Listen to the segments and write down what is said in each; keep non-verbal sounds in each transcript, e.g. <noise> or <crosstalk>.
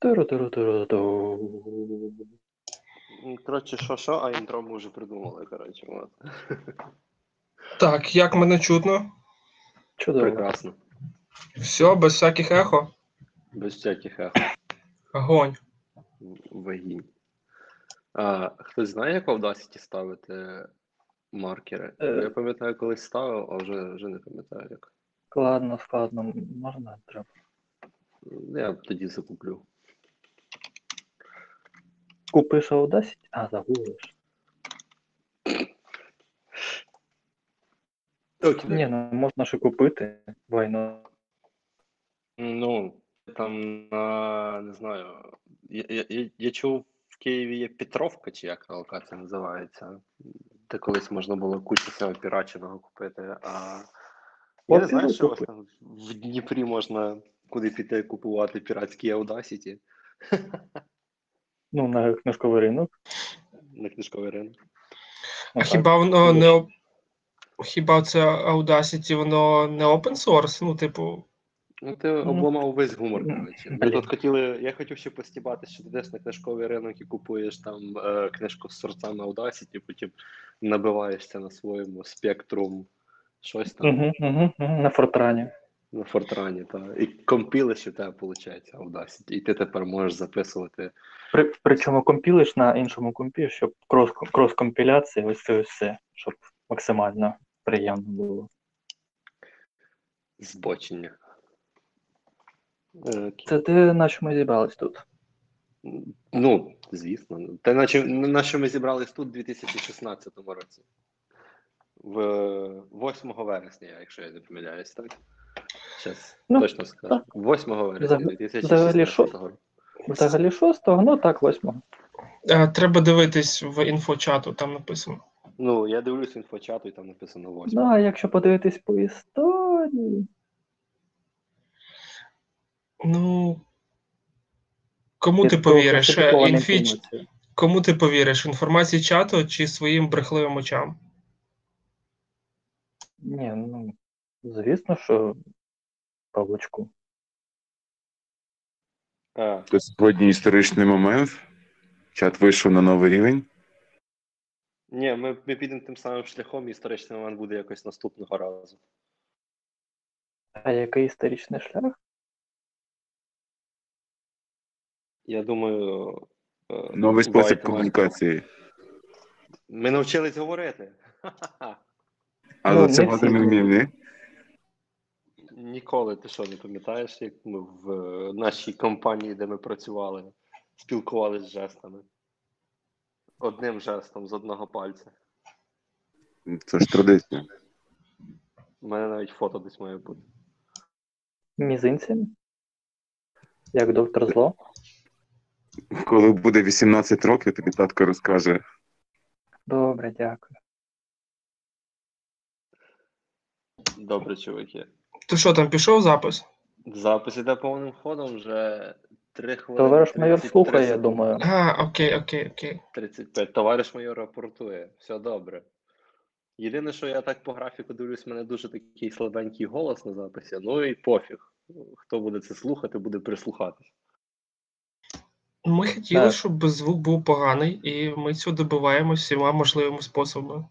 Туру-туру-туру-ту. Коротше, що що, а інтро ми вже придумали, коротше. От. Так, як мене чутно? Чудово. Прекрасно. Все, без всяких ехо. Без всяких ехо. Огонь. Вагінь. А, хтось знає, як в Audacity ставити маркери? Е. Я пам'ятаю, колись ставив, а вже, вже не пам'ятаю як. Складно, складно. Можна треба. Я тоді закуплю. Купиш Audacity? А, загуглиш. Окей. Ні, ну можна ще купити. Вайно. Ну, там, а, не знаю. Я, я, я, я чув, в Києві є Петровка, чи як локація називається, де колись можна було кучу всього піраченого купити. А я не знаю, що у вас там в Дніпрі можна куди піти купувати піратські Audacity <laughs> Ну, на книжковий ринок. на книжковий ринок. А Ну, хіба воно не хіба це Audacity, воно не open source? Ну, типу, Ну, ти Ну, обламав весь гумор, ну, коротше. Ми тут хотіли, я хотів ще постібатися, що ти йдеш на книжковий ринок і купуєш там е, книжку з сорцями Audacity, потім набиваєшся на своєму спектрум щось там Угу, угу, угу, на фортрані. На Фортрані, та, і компілиш, і в тебе виходить Audacity. І ти тепер можеш записувати. При, причому компілиш на іншому компі, щоб крос, крос-компіляція, ось це все, щоб максимально приємно було. збочення. Е, Це ти на що ми зібрались тут? Ну, звісно. Наче на що ми зібрались тут у 2016 році. В 8 вересня, якщо я не помиляюсь, так? Зараз Ну, точно скажу. 8 вересня Взагалі- 2016 що- року. Взагалі шостого, ну так, восьмого. е, треба дивитись в інфочату, там написано. Ну, я дивлюсь інфочату, і там написано 8. Ну, а якщо подивитись по історії, Ну. Кому ти повіриш? Інфі... Кому ти повіриш? Інформації чату чи своїм брехливим очам? Ні, ну, звісно, що Павлочку. А, То сьогодні історичний момент. Чат вийшов на новий рівень. ні, ми, ми підемо тим самим шляхом, і історичний момент буде якось наступного разу. А який історичний шлях? Я думаю. е, Новий спосіб комунікації. Ми навчились говорити. <laughs> Але Ну, це не всі. Ніколи ти що не пам'ятаєш, як ми в е, нашій компанії, де ми працювали, спілкувалися з жестами. Одним жестом з одного пальця. Це ж традиція. У мене навіть фото десь має бути. Мізинцями? Як доктор зло? Коли буде 18 років, тобі татко розкаже. Добре, дякую. Добре, чуваки. То що, там пішов запис? Запис іде повним ходом вже 3 хвилини. Товариш майор 33 слухає, я думаю. А, окей, окей, окей. 35. Товариш майор рапортує. Все добре. Єдине, що я так по графіку дивлюсь, в мене дуже такий слабенький голос на записі. Ну і пофіг. Хто буде це слухати, буде прислухатись. Ми хотіли, Так. щоб звук був поганий, і ми цього добиваємося всіма можливими способами.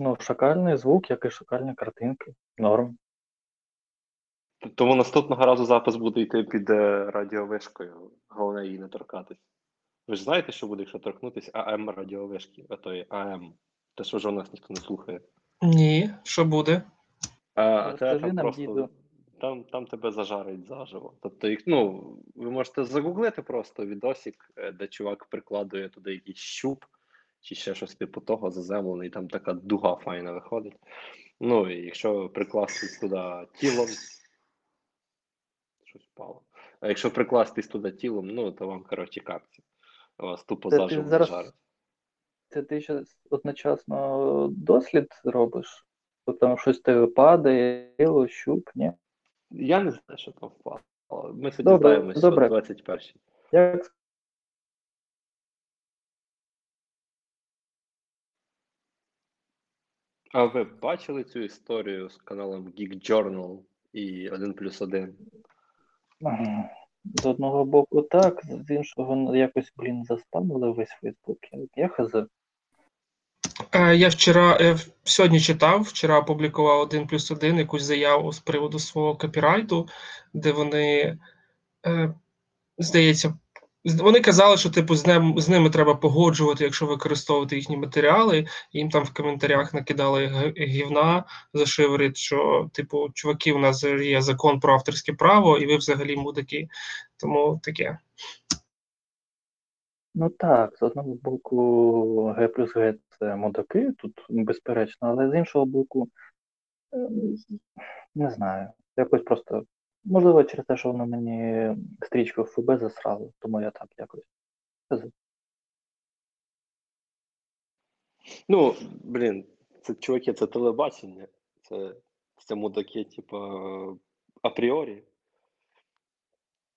Ну, шакальний звук, як і шакальні картинки. Норм. Тому наступного разу запис буде йти під е, радіовишкою. Головне її не торкатись. Ви ж знаєте, що буде, якщо торкнутися АМ радіовишки, а то є АМ. Те, що вже у нас ніхто не слухає. Ні, що буде? А те там нам, просто діду. там, там тебе зажарить заживо. Тобто, їх, ну, ви можете загуглити просто відосик, е, де чувак прикладує туди якийсь щуп чи ще щось типу того заземлений, там така дуга файна виходить. Ну, і якщо прикласти туди тілом. Впало. А якщо прикластись туди тілом, ну то вам, коротше, капці. Вас тупо Це заживо зараз- зажарить. Це ти ще одночасно дослід робиш? Бо там щось тебе падає, тіло, щуп, ні? Я не знаю, що там впало. Ми сьогодні Добре, добре. о 21 Як А ви бачили цю історію з каналом Geek Journal і 1 плюс 1? З одного боку так, з іншого ну, якось, блін, заспамили весь Фейсбук. Я, хз. Е, Я вчора я сьогодні читав, вчора опублікував один плюс один якусь заяву з приводу свого копірайту, де вони, е, здається, вони казали, що типу з ним з ними треба погоджувати, якщо використовувати їхні матеріали. Їм там в коментарях накидали гівна за шиворіт, що типу, чуваки, у нас є закон про авторське право, і ви взагалі мудаки. Тому таке. Ну так, з одного боку, Г плюс Г це мудаки, тут безперечно, але з іншого боку, ем, не знаю. Якось просто, можливо, через те, що воно мені стрічку ФБ засрало, тому я так якось. Ну, блін, це чуваки, це телебачення. Це, це мудаки, типа, апріорі.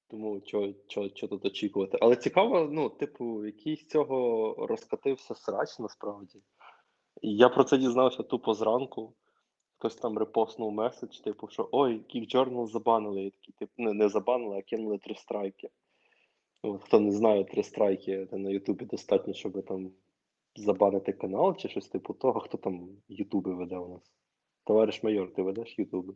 Тому що, що, що тут очікувати. Але цікаво, ну, типу, який з цього розкатився срач насправді. Я про це дізнався тупо зранку. Хтось там репостнув меседж, типу, що ой, Geek Journal забанили. Я такий, типу, не, не забанили, а кинули три страйки. От, хто не знає, три страйки, це на Ютубі достатньо, щоб там забанити канал чи щось типу того, хто там Ютуби веде у нас. Товариш майор, ти ведеш Ютуби?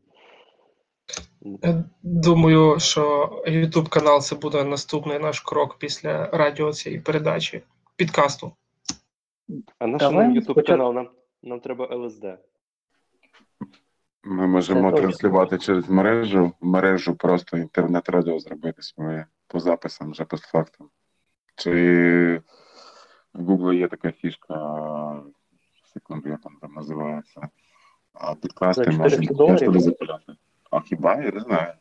Думаю, що YouTube канал це буде наступний наш крок після радіо цієї передачі, підкасту. А наш Ютуб канал, нам, нам треба ЛСД. Ми можемо Це точно. транслювати через мережу, мережу просто інтернет-радіо зробити своє по записам, вже постфактум. Чи в Google є така фішка, секунду, як там там називається. А підкасти За можна 400 теж доларів? туди запиляти. А хіба? Я не знаю.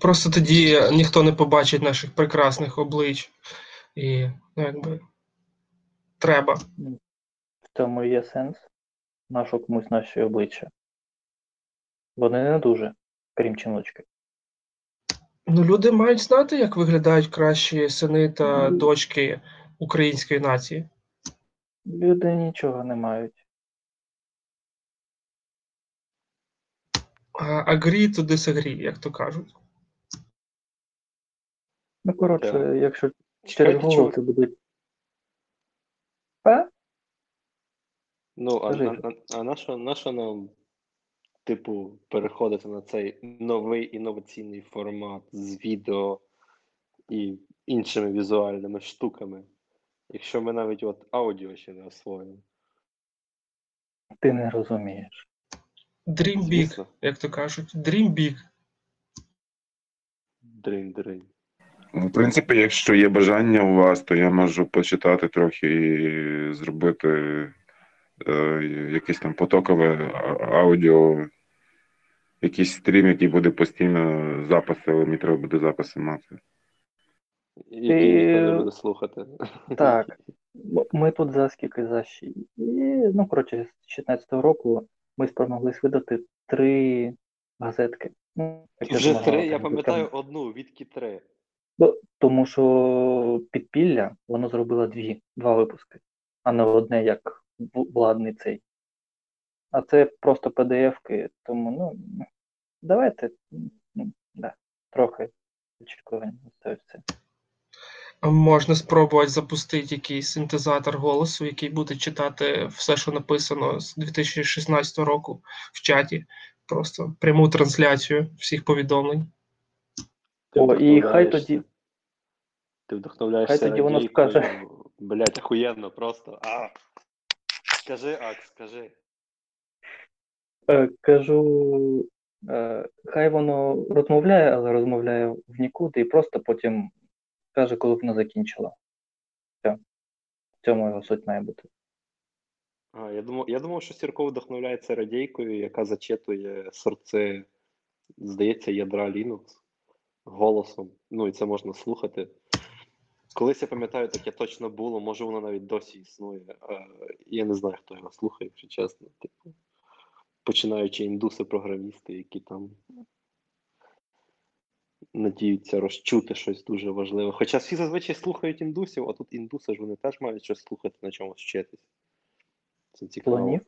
Просто тоді ніхто не побачить наших прекрасних облич. І ну, якби треба. В цьому є сенс. Нащо комусь наші обличчя. Вони не дуже, крім чиночки. Ну, люди мають знати, як виглядають кращі сини та дочки української нації. Люди нічого не мають. А Agree to disagree, як то кажуть. Ну, коротше, Так. якщо через Чекайте, голову чувак. це будуть. А? Ну, а, Скажи. а, а, а на що, на що нам, типу, переходити на цей новий інноваційний формат з відео і іншими візуальними штуками, якщо ми навіть от аудіо ще не освоїли? Ти не розумієш. Dream big, Звісно, як то кажуть. Dream big. дринь-дринь. Ну, В принципі, якщо є бажання у вас, то я можу почитати трохи і зробити якесь там потокове аудіо, якийсь стрім, який буде постійно записи, але мені треба буде записи мати. Який Ти- буде слухати. Так. Ми тут за скільки за ще. І, ну, коротше, з 16-го року ми спромоглись видати три газетки. Ну, Вже три, я там пам'ятаю одну, відки три. Ну, Тому що підпілля воно зробило дві, два випуски, а не одне як владний цей. А це просто PDF-ки, тому ну давайте ну, да, трохи очікування. Це все. Можна спробувати запустити якийсь синтезатор голосу, який буде читати все, що написано з 2016 року в чаті. Просто пряму трансляцію всіх повідомлень. Ти О, і хай тоді Ти вдохновляєшся Хай тоді воно скаже. Блять, охуєнно просто. А. Скажи, Акс, скажи. е, кажу, е, хай воно розмовляє, але розмовляє в нікуди і просто потім каже, коли вона закінчила. Все. В цьому його суть має бути. А, я думав, я думав, що Сірков вдохновляється радійкою, яка зачитує сорти, здається, ядра Linux голосом. Ну і це можна слухати. Колись я пам'ятаю, таке точно було, може воно навіть досі існує. Е, Я не знаю, хто його слухає, якщо чесно. Типу, починаючи індуси-програмісти, які там надіються розчути щось дуже важливе. Хоча всі зазвичай слухають індусів, а тут індуси ж вони теж мають щось слухати, на чомусь вчитись. Це цікаво. Слонів.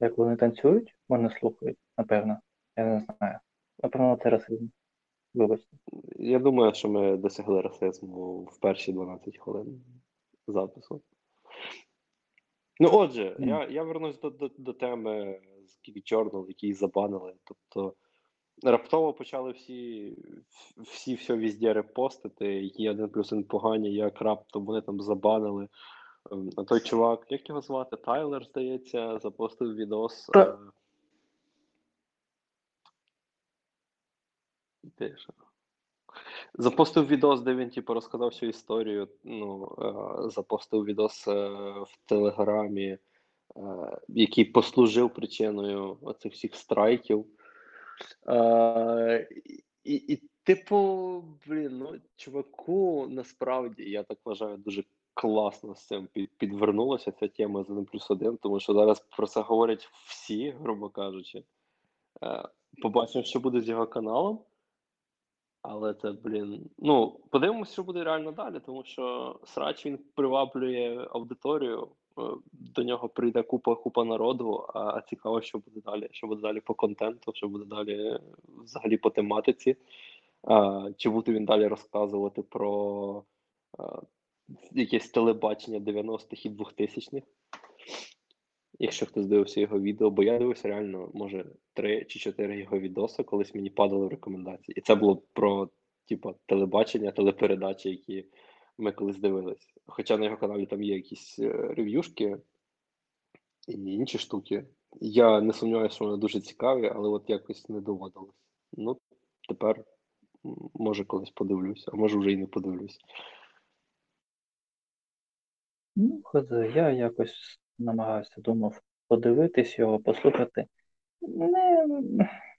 Як вони танцюють, вони слухають, напевно. Я не знаю. Напевно, це расизм. Вибачте. Я думаю, що ми досягли расизму в перші 12 хвилин запису. Ну, отже, Мгм. я, я вернусь до, до, до теми з Journal, які забанили. Тобто раптово почали всі, всі все везде репостити, які один плюс один погані, як раптом вони там забанили. Ем, А той чувак, як його звати? Тайлер, здається, запостив відос. Та- е, Запостив відос, де він типу розказав всю історію. Ну, е, запостив відос е, в Телеграмі, е, який послужив причиною оцих всіх страйків. І, і, типу, блін, ну, чуваку, насправді, я так вважаю, дуже класно з цим під, підвернулася ця тема з 1 плюс 1, тому що зараз про це говорять всі, грубо кажучи. Е, побачимо, що буде з його каналом. Але це, блін. Ну, подивимося, що буде реально далі, тому що срач він приваблює аудиторію, е, до нього прийде купа купа народу, а цікаво, що буде далі, що буде далі по контенту, що буде далі е, взагалі по тематиці. А, Чи буде він далі розказувати про а, якесь телебачення 90-х і 2000-х? Якщо хтось дивився його відео, бо я дивився реально, може, три чи чотири його відоси, колись мені падали в рекомендації. І це було про, типу, телебачення, телепередачі, які ми колись дивились. Хоча на його каналі там є якісь е, рев'юшки і інші штуки. Я не сумніваюся, що вони дуже цікаві, але от якось не доводилось. Ну, тепер, може, колись подивлюсь, а може вже і не подивлюсь. Ну, я якось намагався, думав, подивитись його, послухати. Не,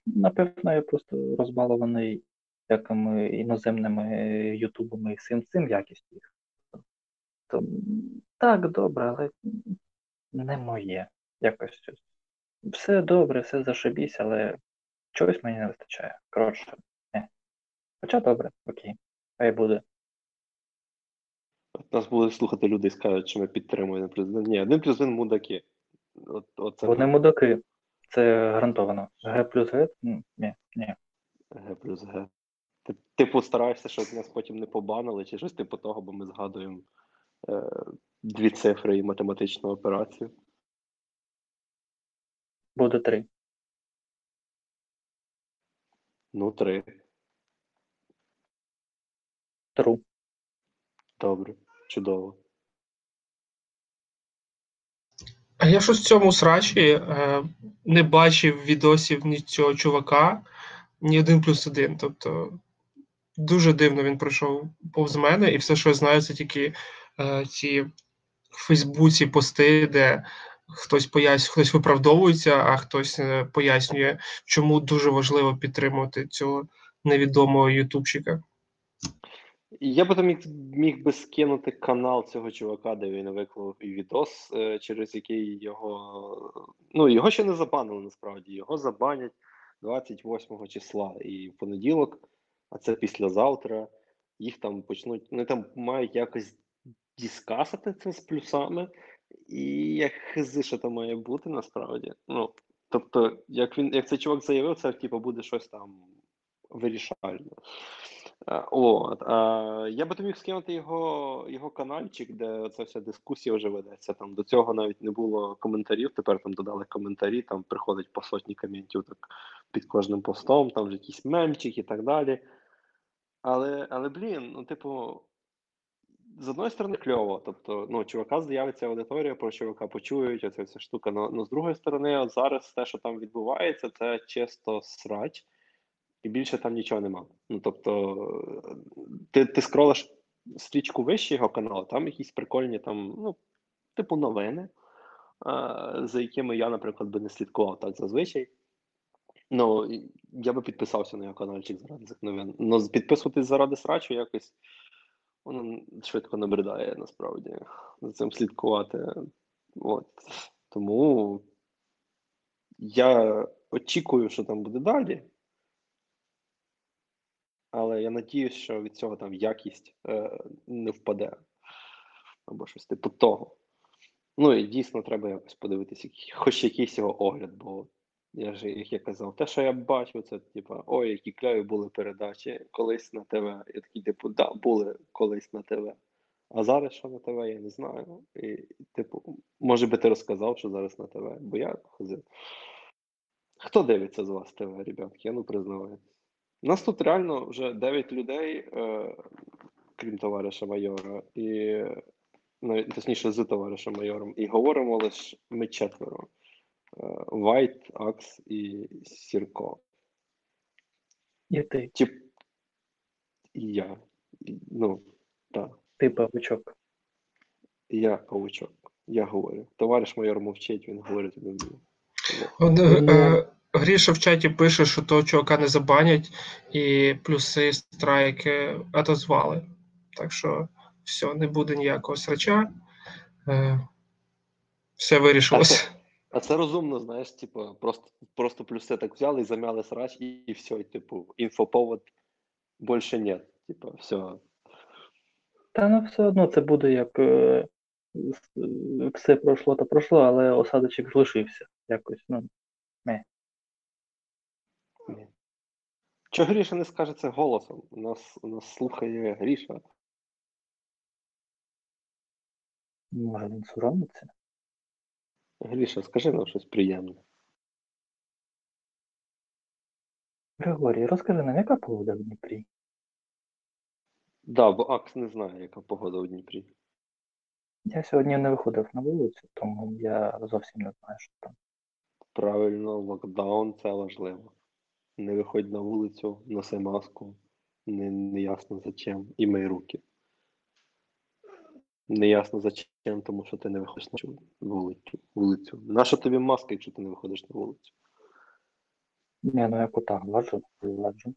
напевно, я просто розбалований всякими іноземними ютубами і всім цим якістю. То, так, добре, але не моє. Якось. Все добре, все зашибісь, але чогось мені не вистачає. Коротше, не. Хоча добре, окей, хай буде. Нас будуть слухати люди і скажуть, що ми підтримуємо президента. Ні, один плюс один мудаки. От, от це Вони мудаки. Це гарантовано. Г плюс Г? Ні, ні. Г плюс Г. Ти, типу, стараєшся, щоб нас потім не побанили, чи щось типу того, бо ми згадуємо е, дві цифри і математичну операцію. Буде три. Ну, три. Тру. Добре, чудово. А я щось в цьому срачі е, не бачив відосів ні цього чувака, ні один плюс один. Тобто дуже дивно він пройшов повз мене, і все, що я знаю, це тільки е, ці в Фейсбуці пости, де хтось пояснює, хтось виправдовується, а хтось е, пояснює, чому дуже важливо підтримувати цього невідомого ютубчика. Я би міг, міг би скинути канал цього чувака, де він виклав відос, е, через який його. Ну, його ще не забанили насправді. Його забанять 28 числа і в понеділок, а це післязавтра. Їх там почнуть. Вони там мають якось діскасити це з плюсами. І я хизи, що там має бути насправді. Ну, тобто, як він, як цей чувак заявив, це типу буде щось там вирішальне. Е, От, е, я би тобі міг скинути його, його каналчик, де ця вся дискусія вже ведеться. Там до цього навіть не було коментарів. Тепер там додали коментарі, там приходить по сотні коментів так під кожним постом, там вже якісь мемчик і так далі. Але, але блін, ну, типу, з одної сторони, кльово. Тобто, ну, чувака з'явиться аудиторія, про чувака почують, оця вся штука. Ну, з другої сторони, от зараз те, що там відбувається, це чисто срач, і більше там нічого нема. Ну, тобто, ти, ти скролиш стрічку вище його каналу, там якісь прикольні там, ну, типу, новини, за якими я, наприклад, би не слідкував так зазвичай. Ну, я би підписався на його каналчик заради цих новин. Ну, підписуватись заради срачу якось воно швидко набридає насправді за цим слідкувати. От. Тому я очікую, що там буде далі. Але я надіюсь, що від цього там якість е, не впаде. Або щось типу того. Ну і дійсно треба якось подивитися, хоч якийсь його огляд, бо Я ж їх я казав, те, що я бачив, це типа, ой, які кльові були передачі колись на ТВ. Я такий, типу, да, були колись на ТВ. А зараз що на ТВ, я не знаю. І, типу, може би ти розказав, що зараз на ТВ, бо я ходив. Хто дивиться з вас ТВ, ребятки? Я ну признаваю. У нас тут реально вже 9 людей, е, крім товариша майора, і навіть точніше з товаришем майором, і говоримо лише ми четверо. Е, Вайт, Акс і Сірко. І ти, Тип, і я. І, Ну, так. ти павучок. Я павучок. Я говорю. Товариш майор мовчить, він говорити не вміє. Ну. Гріша в чаті пише, що того чувака не забанять, і плюси страйки отозвали. Так що все, не буде ніякого срача. Е, все вирішилось. А це розумно, знаєш, типу, просто, просто плюси так взяли і замяли срач, і, і все, і, типу, інфоповод більше нет. Типу, все. Та ну все одно це буде як е, е, все пройшло та пройшло, але осадочок залишився якось. Ну, Чого Гріша не скаже це голосом? У нас, нас слухає Гріша. може він соромиться. Гріша, скажи нам щось приємне. Григорій, розкажи нам, яка погода в Дніпрі? Да, бо Акс не знає, яка погода у Дніпрі. Я сьогодні не виходив на вулицю, тому я зовсім не знаю, що там. Правильно, локдаун це важливо. Не виходь на вулицю, носи маску. Не, не ясно зачем. І мий руки. Не ясно зачем, тому що ти не виходиш на вулицю. вулицю. Наша тобі маска, якщо ти не виходиш на вулицю? Ні, ну я кота гладжу, гладжу.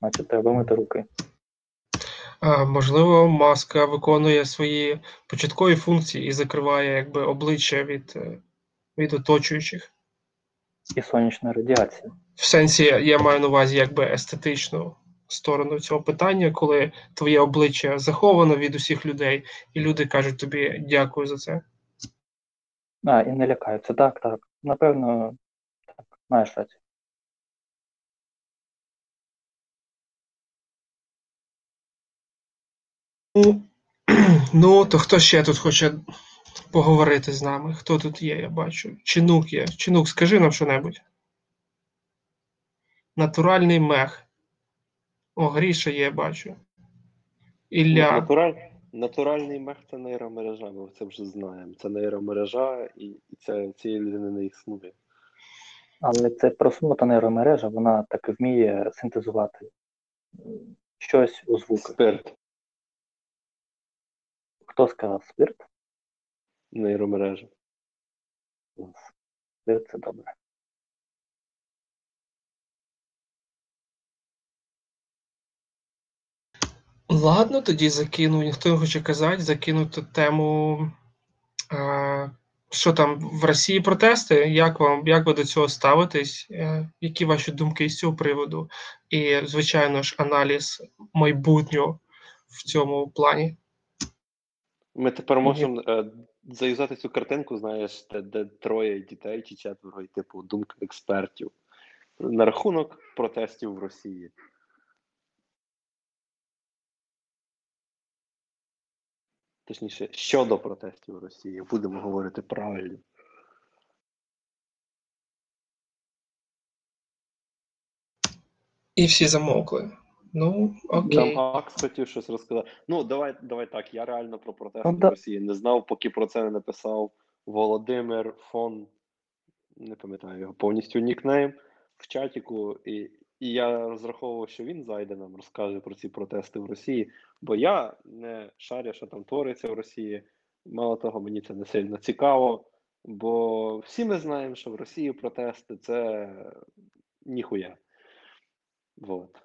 Значить, треба мити руки. А, можливо, маска виконує свої початкові функції і закриває якби обличчя від, е, від оточуючих. І сонячна радіація. В сенсі, я маю на увазі якби естетичну сторону цього питання, коли твоє обличчя заховано від усіх людей, і люди кажуть тобі дякую за це. А, і не лякаються. Так, так. Напевно, так, маєш рацію. Ну, <clears throat> ну, то хто ще тут хоче поговорити з нами? Хто тут є, я бачу. Чинук є. Чинук, скажи нам що-небудь. Натуральний мех. О, Гріша є, бачу. Ілля. Натураль... Натуральний мех це нейромережа, ми це вже знаємо. Це нейромережа, і, це, цієї людини не існує. Але це просунута нейромережа, вона так і вміє синтезувати е, щось у звуки. Спирт Хто сказав спирт? нейромережа. Спирт це добре. Ладно, тоді закину, ніхто не хоче казати, закинути тему. Е, що там в Росії протести? Як вам, як ви до цього ставитесь? Е, які ваші думки з цього приводу? І, звичайно ж, аналіз майбутнього в цьому плані. Ми тепер можемо е, заюзати цю картинку, знаєш, де, де троє дітей чи четверо, і типу думка експертів на рахунок протестів в Росії. Точніше, щодо протестів в Росії, будемо говорити правильно. І всі замовкли. Ну, окей. Там Акс хотів щось розказати. Ну, давай, давай так. Я реально про протести Ну, в да. Росії не знав, поки про це не написав Володимир фон. Не пам'ятаю його повністю нікнейм в чатіку. І, і я розраховував, що він зайде нам, розкаже про ці протести в Росії. Бо я не шарю, що там твориться в Росії. Мало того, мені це не сильно цікаво. Бо всі ми знаємо, що в Росії протести це ніхуя. Вот.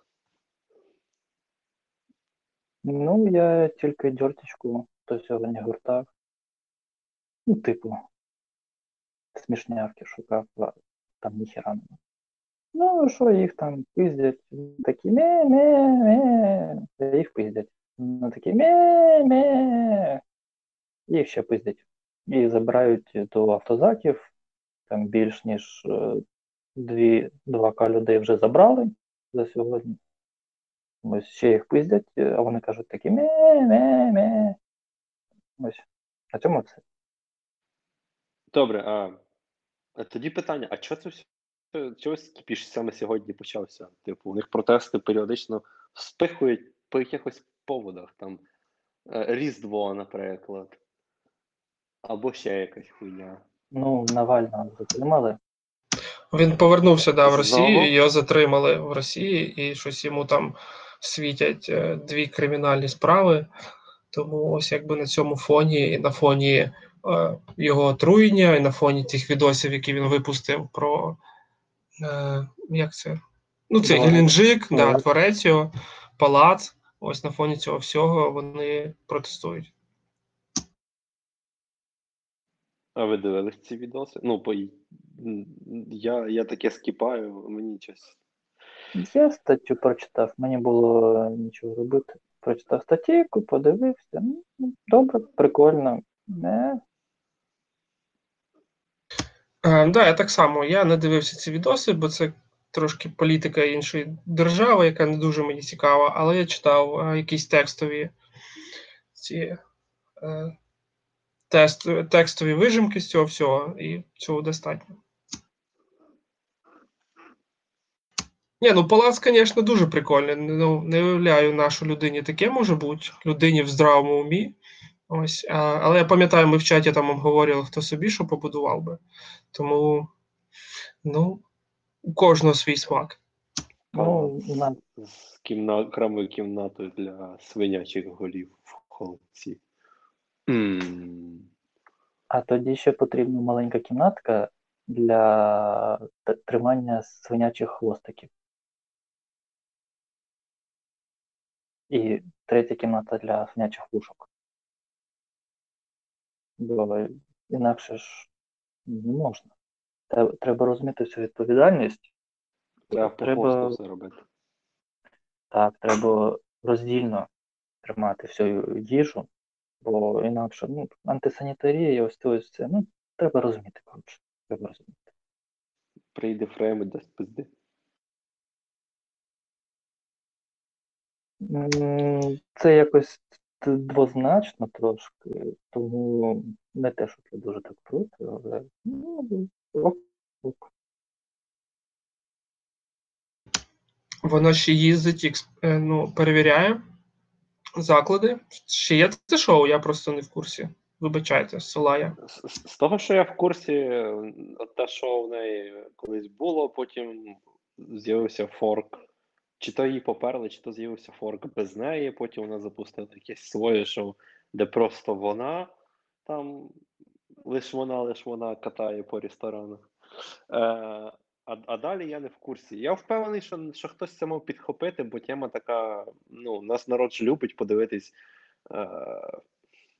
Ну, я тільки дьорточку до сьогодні гуртав. Ну, типу, смішнявки шукав, там ніхіра нема. Ну, що їх там пиздять, такі ме-ме-ме, їх пиздять. Ну, такі ме-ме, їх ще пиздять. І забирають до автозаків, там більш ніж е, 2К людей вже забрали за сьогодні. Ось ще їх пиздять, е, а вони кажуть такі ме-ме-ме. Ось. На цьому все. Добре, а тоді питання: а чого це все? Чого кіпіш саме сьогодні почався? Типу, у них протести періодично вспихують по якихось поводах, там е, Різдво, наприклад. Або ще якась хуйня. Ну, Навального затримали. Він повернувся да, в Росію, Знову? його затримали в Росії, і щось йому там світять е, дві кримінальні справи. Тому ось якби на цьому фоні, і на фоні е, його отруєння, і на фоні тих відосів, які він випустив про е, як це? Ну, це. Геленджик, да, творець його, палац. Ось на фоні цього всього вони протестують. А ви дивились ці відоси? Ну, по... я, я таке скіпаю, мені щось. Я статтю прочитав, мені було нічого робити. Прочитав статтєйку, подивився. Ну, добре, прикольно. Не, Е, да, я так само. Я не дивився ці відоси, бо це трошки політика іншої держави, яка не дуже мені цікава, але я читав е, якісь текстові ці е, тест, текстові вижимки з цього всього, і цього достатньо. Ні, ну палац, звісно, дуже прикольний. Ну, не уявляю, нашу людині таке може бути, людині в здравому умі. Ось, а, але я пам'ятаю, ми в чаті там обговорювали, хто собі що побудував би. Тому, ну, у кожного свій смак. ну, з кімна... окремою кімнатою для свинячих голів в холодці. М. а тоді ще потрібна маленька кімнатка для тримання свинячих хвостиків. І третя кімната для свинячих вушок. Бо інакше ж не можна. Треба розуміти всю відповідальність. Треба Треба- все робити. Так, треба роздільно тримати всю їжу, бо інакше ну, антисанітарія і ось це ось це. Ну, треба розуміти, коротше. Треба розуміти. Прийде фрейм і дасть пизди. Це якось двозначно трошки, тому не те, що це дуже так круто, але ну, ок, ок. Вона ще їздить, е, ну, перевіряє заклади. Ще є це шоу, я просто не в курсі. Вибачайте, ссилає. З, з- з того, що я в курсі, е, от те, що в неї колись було, потім з'явився форк. Чи то її поперли, чи то з'явився форк без неї, потім вона запустила якесь своє шоу, де просто вона там, лиш вона, лиш вона катає по ресторанах. Е, а, а далі я не в курсі. Я впевнений, що, що хтось це мав підхопити, бо тема така, ну, нас народ ж любить подивитись. Е,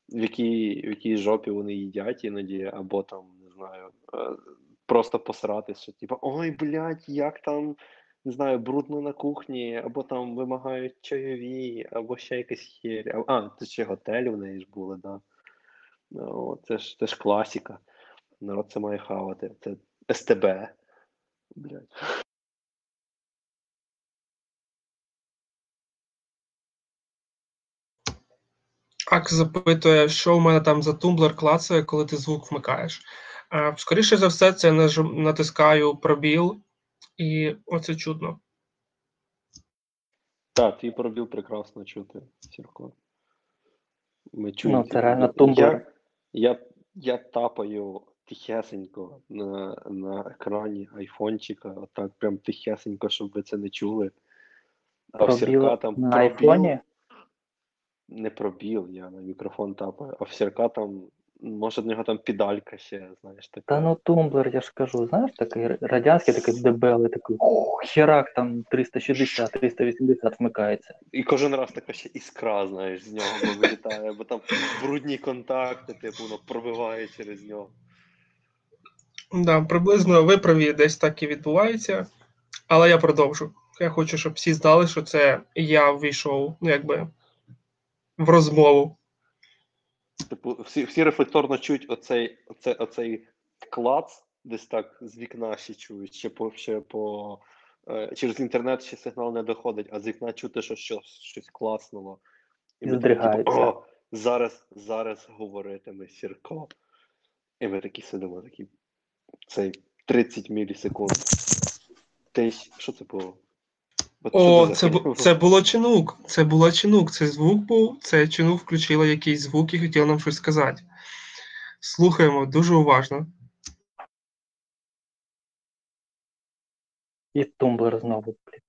в якій, в якій жопі вони їдять іноді, або там, не знаю, е, просто посратись, що типу, ой, блядь, як там, не знаю, брудно на кухні, або там вимагають чайові, або ще якась херь. А, це ще готелі в неї ж були, да. Ну, це ж, це ж класіка. Народ це має хавати. Це СТБ. Блядь. Ак запитує, що у мене там за тумблер клацає, коли ти звук вмикаєш. Е, Скоріше за все, це натискаю пробіл, і оце чудно. Так, твій пробіл прекрасно чути, Сірко. Ми чуємо. Ну, це реально тумблер. Я, я, я тапаю тихесенько на, на екрані айфончика, отак прям тихесенько, щоб ви це не чули. А в Сірка там на пробіл, айфоні. не пробіл, я на мікрофон тапаю, а в Сірка там, може в нього там педалька ще, знаєш, така. Та ну тумблер, я ж кажу, знаєш, такий радянський, такий дебелий, такий херак там 360, 380 вмикається. І кожен раз така ще іскра, знаєш, з нього вилітає, бо там брудні контакти, типу, воно пробиває через нього. Да, приблизно ви праві, десь так і відбувається. Але я продовжу. Я хочу, щоб всі знали, що це я ввійшов, ну якби в розмову. Типу, всі, всі рефлекторно чують оцей, оцей, оцей клац, десь так з вікна ще чують, ще по ще по е, через інтернет ще сигнал не доходить, а з вікна чути, що щось, щось класнуло. І ми такі, типу. О, зараз, зараз говоритиме Сірко. І ми такі сидимо, такі цей 30 мілісекунд. Тись, що це було? О, це, бу- це було чинук. Це було чинук. Це звук був. Це чинук включила якийсь звук і хотіла нам щось сказати. Слухаємо дуже уважно. І тумблер знову. блін.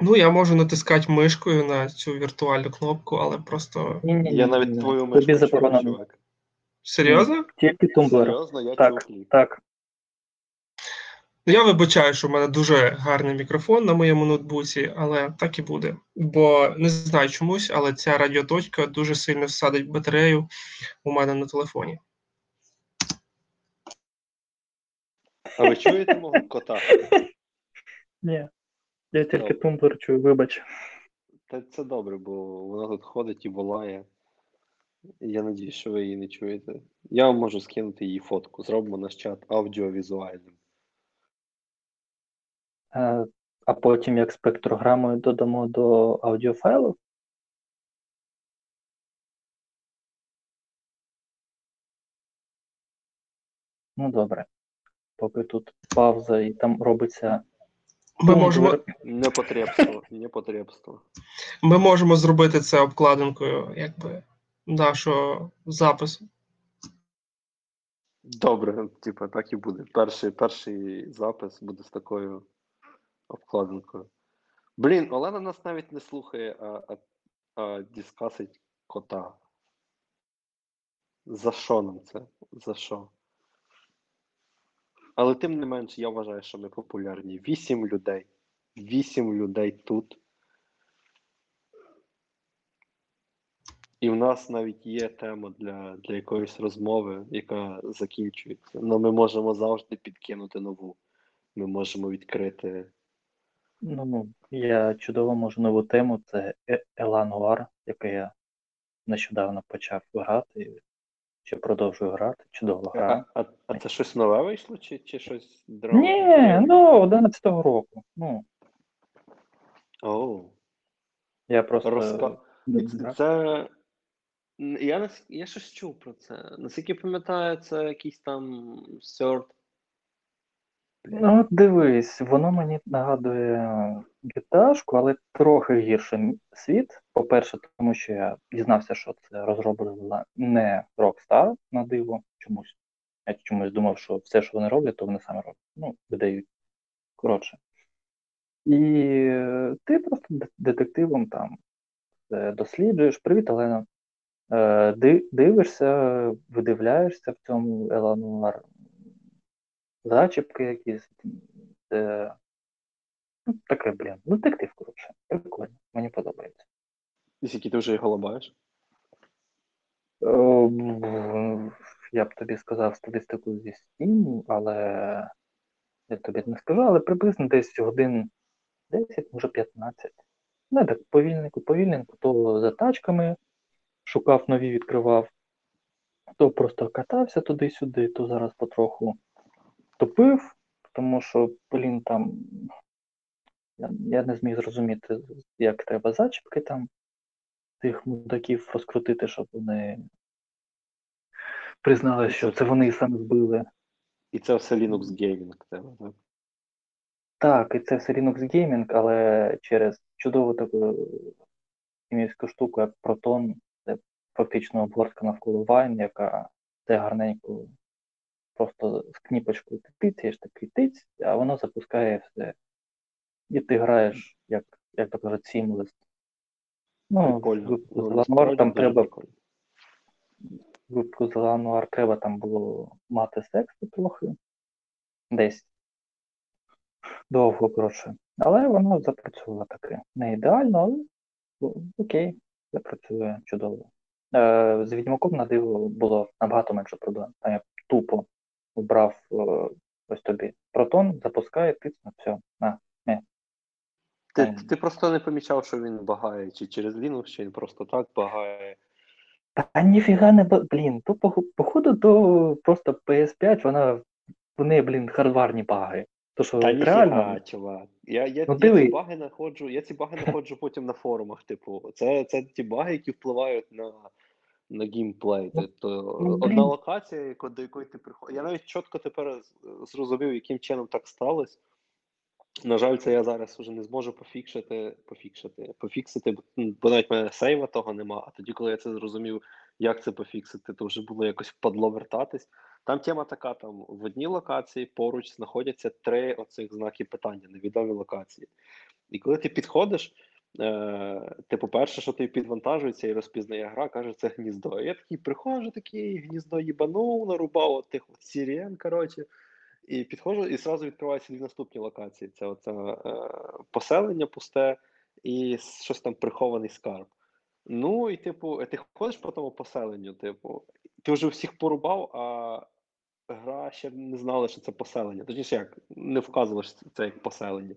Ну, я можу натискати мишкою на цю віртуальну кнопку, але просто Ні-ні-ні, Я навіть ні, твою тобі мишку чую, заборонено. чувак. серйозно? Тільки тумблер. Серйозно, я Так. кліп. Так, Я вибачаю, що в мене дуже гарний мікрофон на моєму ноутбуці, але так і буде. Бо не знаю чомусь, але ця радіоточка дуже сильно всадить батарею у мене на телефоні. А ви чуєте мого кота? <laughs> ні. Я тільки тумблер чую, вибач. Та це добре, бо вона тут ходить і волає. Я надіюсь, що ви її не чуєте. Я вам можу скинути її фотку. Зробимо наш чат аудіовізуальним. Е, А потім як спектрограмою додамо до аудіофайлу. Ну добре. Поки тут пауза і там робиться. Ми можемо. Непотребство, <laughs> непотребство. ми можемо зробити це обкладинкою, якби нашого запису. Добре, типу, так і буде. Перший, перший запис буде з такою обкладинкою. Блін, Олена нас навіть не слухає, а, а, а дискасить кота. За що нам це? За що? Але тим не менш, я вважаю, що ми популярні. Вісім людей. Вісім людей тут. І в нас навіть є тема для, для якоїсь розмови, яка закінчується. Але ми можемо завжди підкинути нову. Ми можемо відкрити. Ну, я чудово можу нову тему. Це Е- Ела Нуар, яку я нещодавно почав грати. Чи продовжую грати. Чудова А, гра. а, а це щось нове вийшло, чи, чи щось дроне? Ні, ну 11-го року. Ну, Оу. я просто грав. Це. Я, я щось чув про це. Наскільки пам'ятаю, це якийсь там сорт. Ну, дивись, воно мені нагадує гіташку, але трохи гірше світ. По-перше, тому що я дізнався, що це розроблена не Rockstar на диво чомусь. Я чомусь думав, що все, що вони роблять, то вони самі роблять. Ну, видають. Коротше. І е, ти просто детективом там досліджуєш. Привіт, Олена. Е, Дивишся, видивляєшся в цьому Елануар зачіпки якісь. Це... Ну, таке, блін. Ну, детектив, коротше. Прикольно. Мені подобається. І Скільки ти вже його лабаєш? Я б тобі сказав статистику зі Steam, але я тобі не скажу, але приблизно десь годин 10, може 15. Не так повільненько, повільненько, то за тачками шукав нові, відкривав, то просто катався туди-сюди, то зараз потроху тупив, тому що, блін, там я, я не зміг зрозуміти, як треба зачіпки там тих мудаків розкрутити, щоб вони признали, що це вони саме збили. І це все Linux Gaming тебе, так? Так, і це все Linux Gaming, але через чудову таку хімійську штуку, як Proton, це фактично обгортка навколо Wine, яка це гарненько просто з кніпочкою ти тицяєш, такий тиць, а воно запускає все. І ти граєш, як, як то кажуть, seamless. Ну, Ну, насправді там треба прикольно. в випадку з Ламор треба там було мати сексу трохи. Десь довго, коротше. Але воно запрацювало таке. Не ідеально, але окей, запрацює чудово. Е, з Відьмаком на диво було набагато менше проблем. Там я тупо вбрав е, ось тобі протон, запускає, тисну, все. На. Ти, Ем. ти просто не помічав, що він багає, чи через Linux, чи він просто так багає. Та ніфіга не блін, то походу, то просто PS5, вона в неї, блін, хардварні баги. То що Та реально. чувак. Я, я, Ну, я диви. ці баги знаходжу, я ці баги знаходжу потім на форумах. Типу, це, це ті баги, які впливають на, на геймплей. Ну, Тобто ну, одна локація, до якої ти приходиш. Я навіть чітко тепер зрозумів, яким чином так сталося. На жаль, це я зараз вже не зможу пофікшити, пофікшити, пофіксити, бо, бо навіть мене сейва того нема. А тоді, коли я це зрозумів, як це пофіксити, то вже було якось впадло вертатись. Там тема така: там в одній локації поруч знаходяться три оцих знаки питання, невідомі локації. І коли ти підходиш, е, типу, перше, що тобі підвантажується і розпізнає гра, каже, це гніздо. Я такий приходжу, такий гніздо їбанув, нарубав от тих от сірен, коротше. І підходжу, і зразу відкриваються дві наступні локації: це оце е, поселення пусте і щось там прихований скарб. Ну, і типу, ти ходиш по тому поселенню, типу, ти вже всіх порубав, а гра ще не знала, що це поселення. Точніше, як не вказувала, що це як поселення.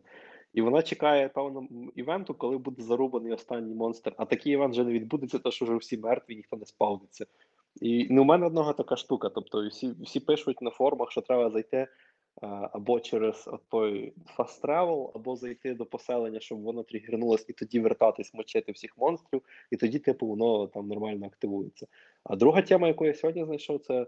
І вона чекає певно івенту, коли буде зарубаний останній монстр. А такий івент вже не відбудеться, тому що вже всі мертві, ніхто не спавниться. І ну, у мене одного така штука. Тобто, всі, всі пишуть на форумах, що треба зайти е, або через той fast travel, або зайти до поселення, щоб воно тригернулось, і тоді вертатись, мочити всіх монстрів, і тоді, типу, воно там нормально активується. А друга тема, яку я сьогодні знайшов, це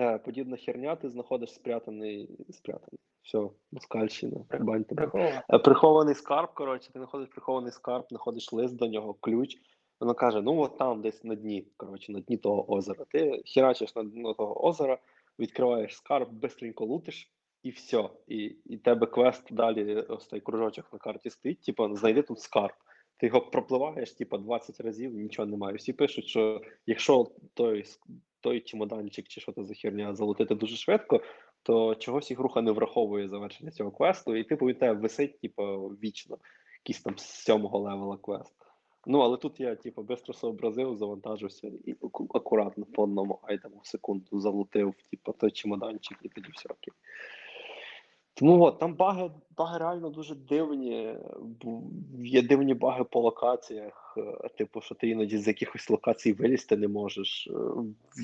е, подібна херня, ти знаходиш спрятаний, спрятаний. Все, москальщина, бань тебе. Прикольно. Е, Прихований скарб, коротше, ти знаходиш прихований скарб, знаходиш лист до нього, ключ. Воно каже: ну от там, десь на дні, коротше, на дні того озера. Ти херачиш на дно того озера, відкриваєш скарб, бистренько лутиш, і все. І, і тебе квест далі, ось той кружочок на карті стоїть, типу, знайди тут скарб. Ти його пропливаєш, типу, 20 разів, нічого немає. Всі пишуть, що якщо той, той чемоданчик чи що то за херня залутити дуже швидко, то чогось ігруха не враховує завершення цього квесту, і типу він тебе висить, типу, вічно, якийсь там з сьомого level а квест. Ну, але тут я, типу, швидко сообразив, завантажився і акуратно по одному item у в секунду залутив, типу, той чемоданчик, і тоді все окей. Тому от, там баги, баги реально дуже дивні. Є дивні баги по локаціях, е, типу, що ти іноді з якихось локацій вилізти не можеш. Е,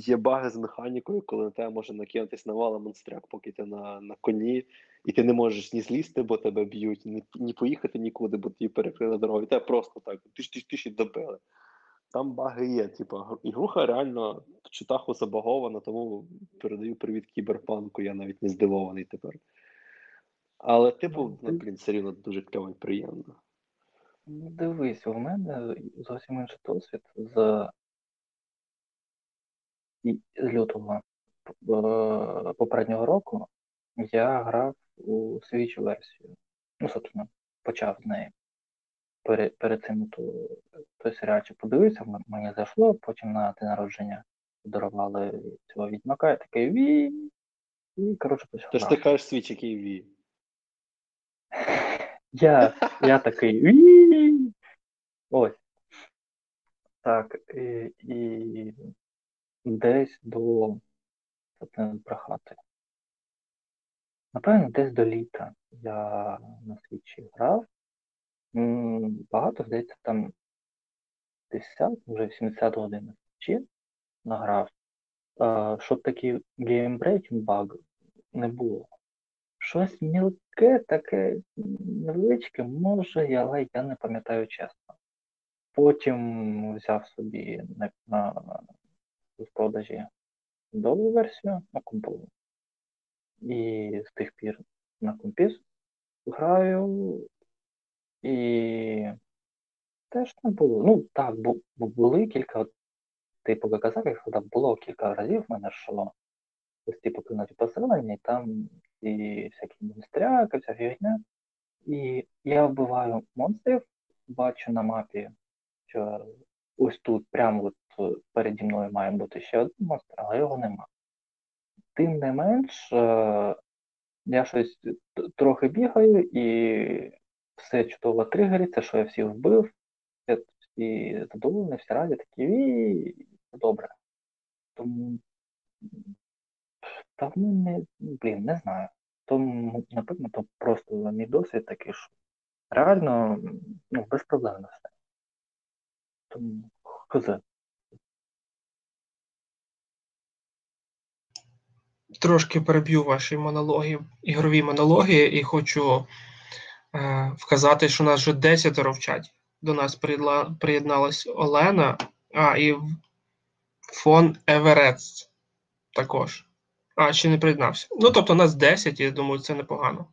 Є баги з механікою, коли на тебе може накинутись навала монстряк, поки ти на, на коні, і ти не можеш ні злізти, бо тебе б'ють, ні, ні поїхати нікуди, бо тобі перекрили дорогу. І тебе просто так тиш тиш тиш і добили. Там баги є. Типу, гр- ігруха реально в чутаху забагована, тому передаю привіт кіберпанку, я навіть не здивований тепер. Але, типу, ну, блін, все рівно дуже кльово і приємно. Ну, Дивись, у мене зовсім інший досвід з, з лютого е, попереднього року. Я грав у свічу версію. Ну, собственно, почав з неї. Перед, перед цим то, той серіальчик подивився, мені зайшло, потім на день народження подарували цього відьмака, я такий ві. І, коротше, почав. Тож ти кажеш свіч, який ві. Я, я такий. Ось. Так, і, і десь до брехати. Напевно, десь до літа я на Switch і грав. Багато, здається, там 50, вже 70 годин на Switch і награв. Щоб такий game-breaking баг не було. Щось мілке, таке невеличке, може, але я не пам'ятаю чесно. Потім взяв собі на, на в продажі довгу версію на компу. І з тих пір на компі граю. І теж не було. Ну, так, бу- бу- були кілька, типу, казав, так було кілька разів в мене, що ось типу кинуті поселення, і там і всякі монстряки, вся фігня. І я вбиваю монстрів, бачу на мапі, що ось тут, прямо от е, переді мною має бути ще один монстр, але його нема. Тим не менш, е, я щось трохи бігаю і все чудово тригериться, що я всіх вбив, всі задоволені, всі раді, такі і добре. Тому та не, ну, блін, не знаю. Тому, напевно, то просто мій досвід такий, що реально ну, безпроблемно все. Тому хз. Трошки переб'ю ваші монологи, ігрові монологи, і хочу е, вказати, що нас вже десятеро в чаті. До нас приєдналась Олена, а і фон Еверест також. А, ще не приєднався. Ну, тобто нас 10, і я думаю, це непогано.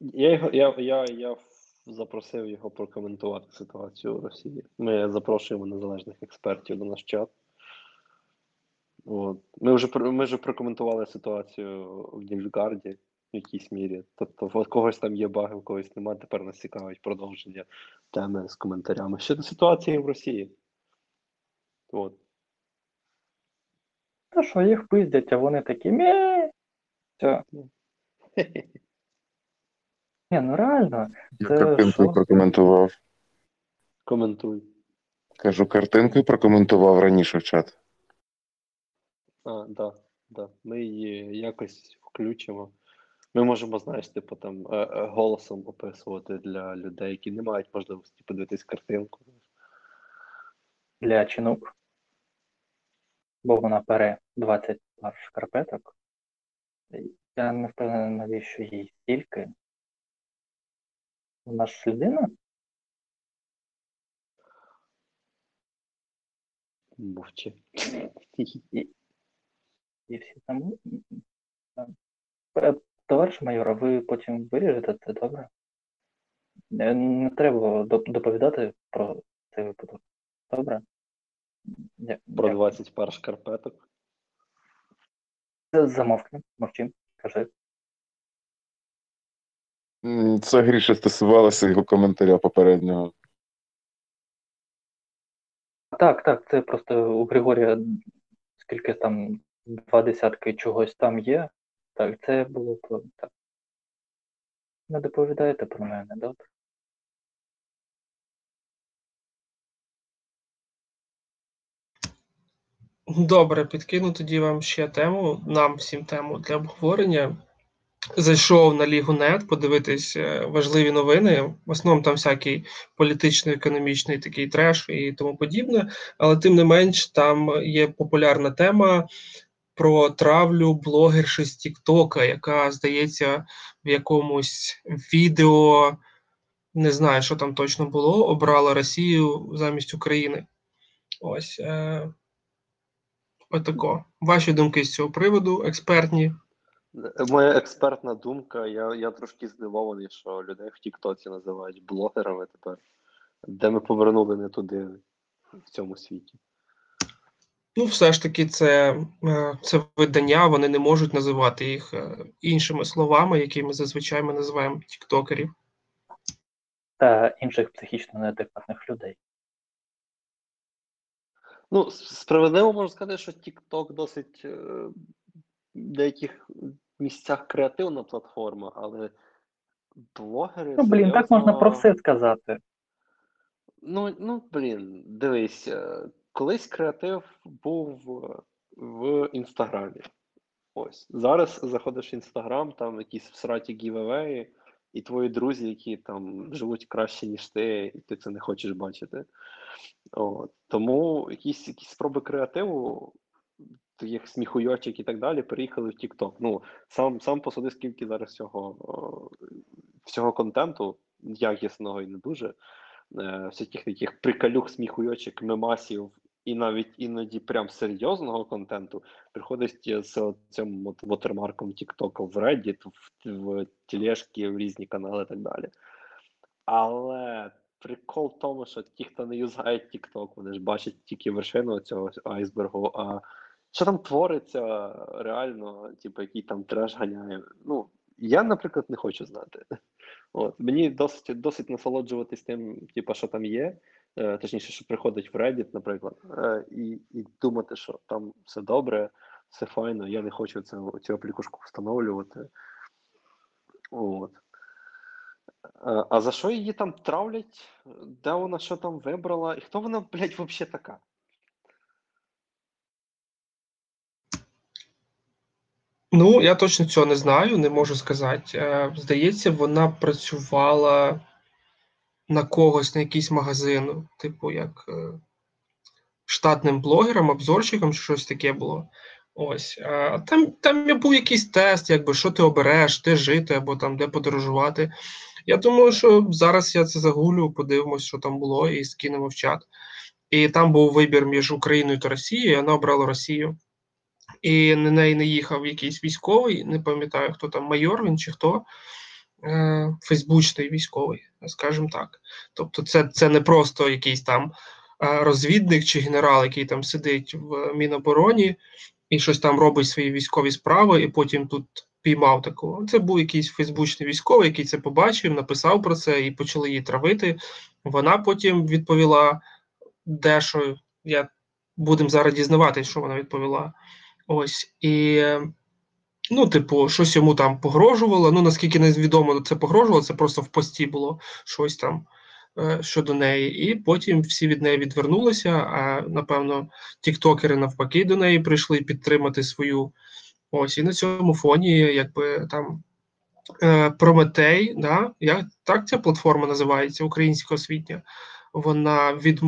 Я, його- я, я, я запросив його прокоментувати ситуацію у Росії. Ми запрошуємо незалежних експертів до наш чат. От. Ми вже ми вже прокоментували ситуацію в Нільфгарді в якійсь мірі. Тобто, в когось там є баги, в когось немає. Тепер нас цікавить продовження теми з коментарями. Щодо ситуації в Росії. От. Та що, їх пиздять, а вони такі Все. Ні, ну реально, Я Це картинкою що? прокоментував. Коментуй. Кажу, картинкою прокоментував раніше в чат. А, да, да. Ми її якось включимо. Ми можемо, знаєш, типу там е, е, голосом описувати для людей, які не мають можливості подивитись картинку. для чинук. Бо вона пере 20 пар шкарпеток. Я не впевнений, навіщо їй стільки. Вона ж людина? Мовчи. І всі там. Е, Товариш майор, а ви потім виріжете це добре? Не, не треба доповідати про цей випадок. Добре? Дя- Про дякую. 20 пар шкарпеток. Замовкни, мовчи, кажи. Це гріше стосувалося його коментаря попереднього. Так, так, це просто у Григорія скільки там два десятки чогось там є. Так, це було про так. Не доповідаєте про мене, добре? Добре, підкину тоді вам ще тему, нам всім тему для обговорення. Зайшов на Лігу.нет подивитись е, важливі новини. В основному там всякий політично-економічний такий треш і тому подібне. Але тим не менш, там є популярна тема про травлю блогерші з Тіктока, яка, здається, в якомусь відео, не знаю, що там точно було, обрала Росію замість України. Ось. Е- Отако. Ваші думки з цього приводу, експертні. Моя експертна думка, я, я трошки здивований, що людей в Тіктоці називають блогерами тепер. Де ми повернули не туди в цьому світі. Ну, все ж таки, це, е, це видання, вони не можуть називати їх е, іншими словами, якими зазвичай ми називаємо тіктокерів. Та інших психічно неадекватних людей. Ну, справедливо можна сказати, що TikTok досить е, в деяких місцях креативна платформа, але блогери. Ну, блін, так можна про все сказати. Ну, ну, блін, дивись, е, колись креатив був в- в інстаграмі. Ось. Зараз заходиш в інстаграм, там якісь всраті гівевеї, і твої друзі, які там живуть краще, ніж ти, і ти це не хочеш бачити. От. Тому якісь, якісь спроби креативу, таких сміхуйочок і так далі, переїхали в TikTok. Ну, сам, сам посуди, скільки зараз всього, всього контенту, якісного і не дуже, е, всяких таких приколюх, сміхуйочок, мемасів, і навіть іноді прям серйозного контенту приходить з цим от вотермарком TikTok в Reddit, в, в тележки, в різні канали і так далі. Але прикол в тому, що ті, хто не юзає TikTok, вони ж бачать тільки вершину цього айсбергу. А що там твориться реально, типу, який там треш ганяє. Ну, я, наприклад, не хочу знати. От. Мені досить, досить насолоджуватись тим, типу, що там є. Е, точніше, що приходить в Reddit, наприклад, е, і, і думати, що там все добре, все файно, я не хочу цю, цю аплікушку встановлювати. От. Е, А за що її там травлять? Де вона що там вибрала? І хто вона, блядь, взагалі така? Ну, я точно цього не знаю, не можу сказати. Е, Здається, вона працювала на когось, на якийсь магазин, типу, як е, штатним блогером, обзорщиком, чи щось таке було. Ось. Там, там був якийсь тест, якби що ти обереш, де жити або там де подорожувати. Я думаю, що зараз я це загулю, подивимось, що там було, і скинемо в чат. І там був вибір між Україною та Росією, і вона обрала Росію. І на неї не їхав якийсь військовий, не пам'ятаю, хто там майор він чи хто. Е, Фейсбучний військовий, скажімо так. Тобто, це, це не просто якийсь там е, розвідник чи генерал, який там сидить в Мінобороні і щось там робить свої військові справи, і потім тут піймав такого. Це був якийсь фейсбучний військовий, який це побачив, написав про це і почали її травити. Вона потім відповіла дещо. Я будемо зараз дізнаватися, що вона відповіла. Ось і. Ну, типу, щось йому там погрожувало. Ну, наскільки невідомо це погрожувало, це просто в пості було щось там щодо неї. І потім всі від неї відвернулися. А напевно, тіктокери навпаки до неї прийшли підтримати свою. Ось, і на цьому фоні, якби там е, Прометей, да, як так ця платформа називається, українська освітня. Вона від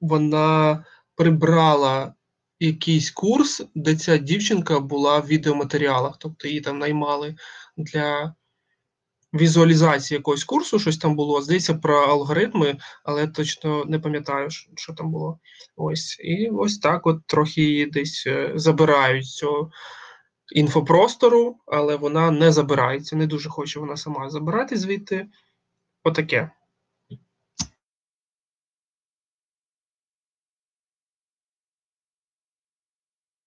вона прибрала якийсь курс, де ця дівчинка була в відеоматеріалах, тобто її там наймали для візуалізації якогось курсу, щось там було. Здається, про алгоритми, але точно не пам'ятаю, що там було. Ось. І ось так от трохи десь е, забирають цього інфопростору, але вона не забирається. Не дуже хоче вона сама забирати звідти. Отаке.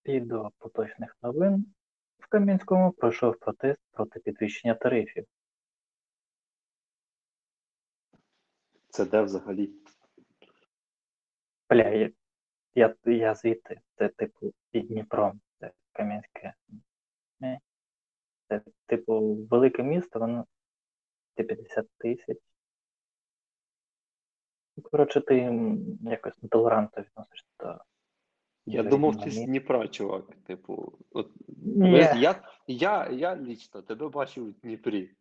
І до поточних новин в Кам'янському пройшов протест проти підвищення тарифів. Це де взагалі? Бля, я, я, я звідти, це типу під Дніпром, це Кам'янське. Це, типу, велике місто, воно 50 тисяч. Коротше, ти якось толерантно відносишся до. Я до думав, ти з. Дніпра, чувак. Типу, от Ні. я, я, я лічно тебе бачив в Дніпрі.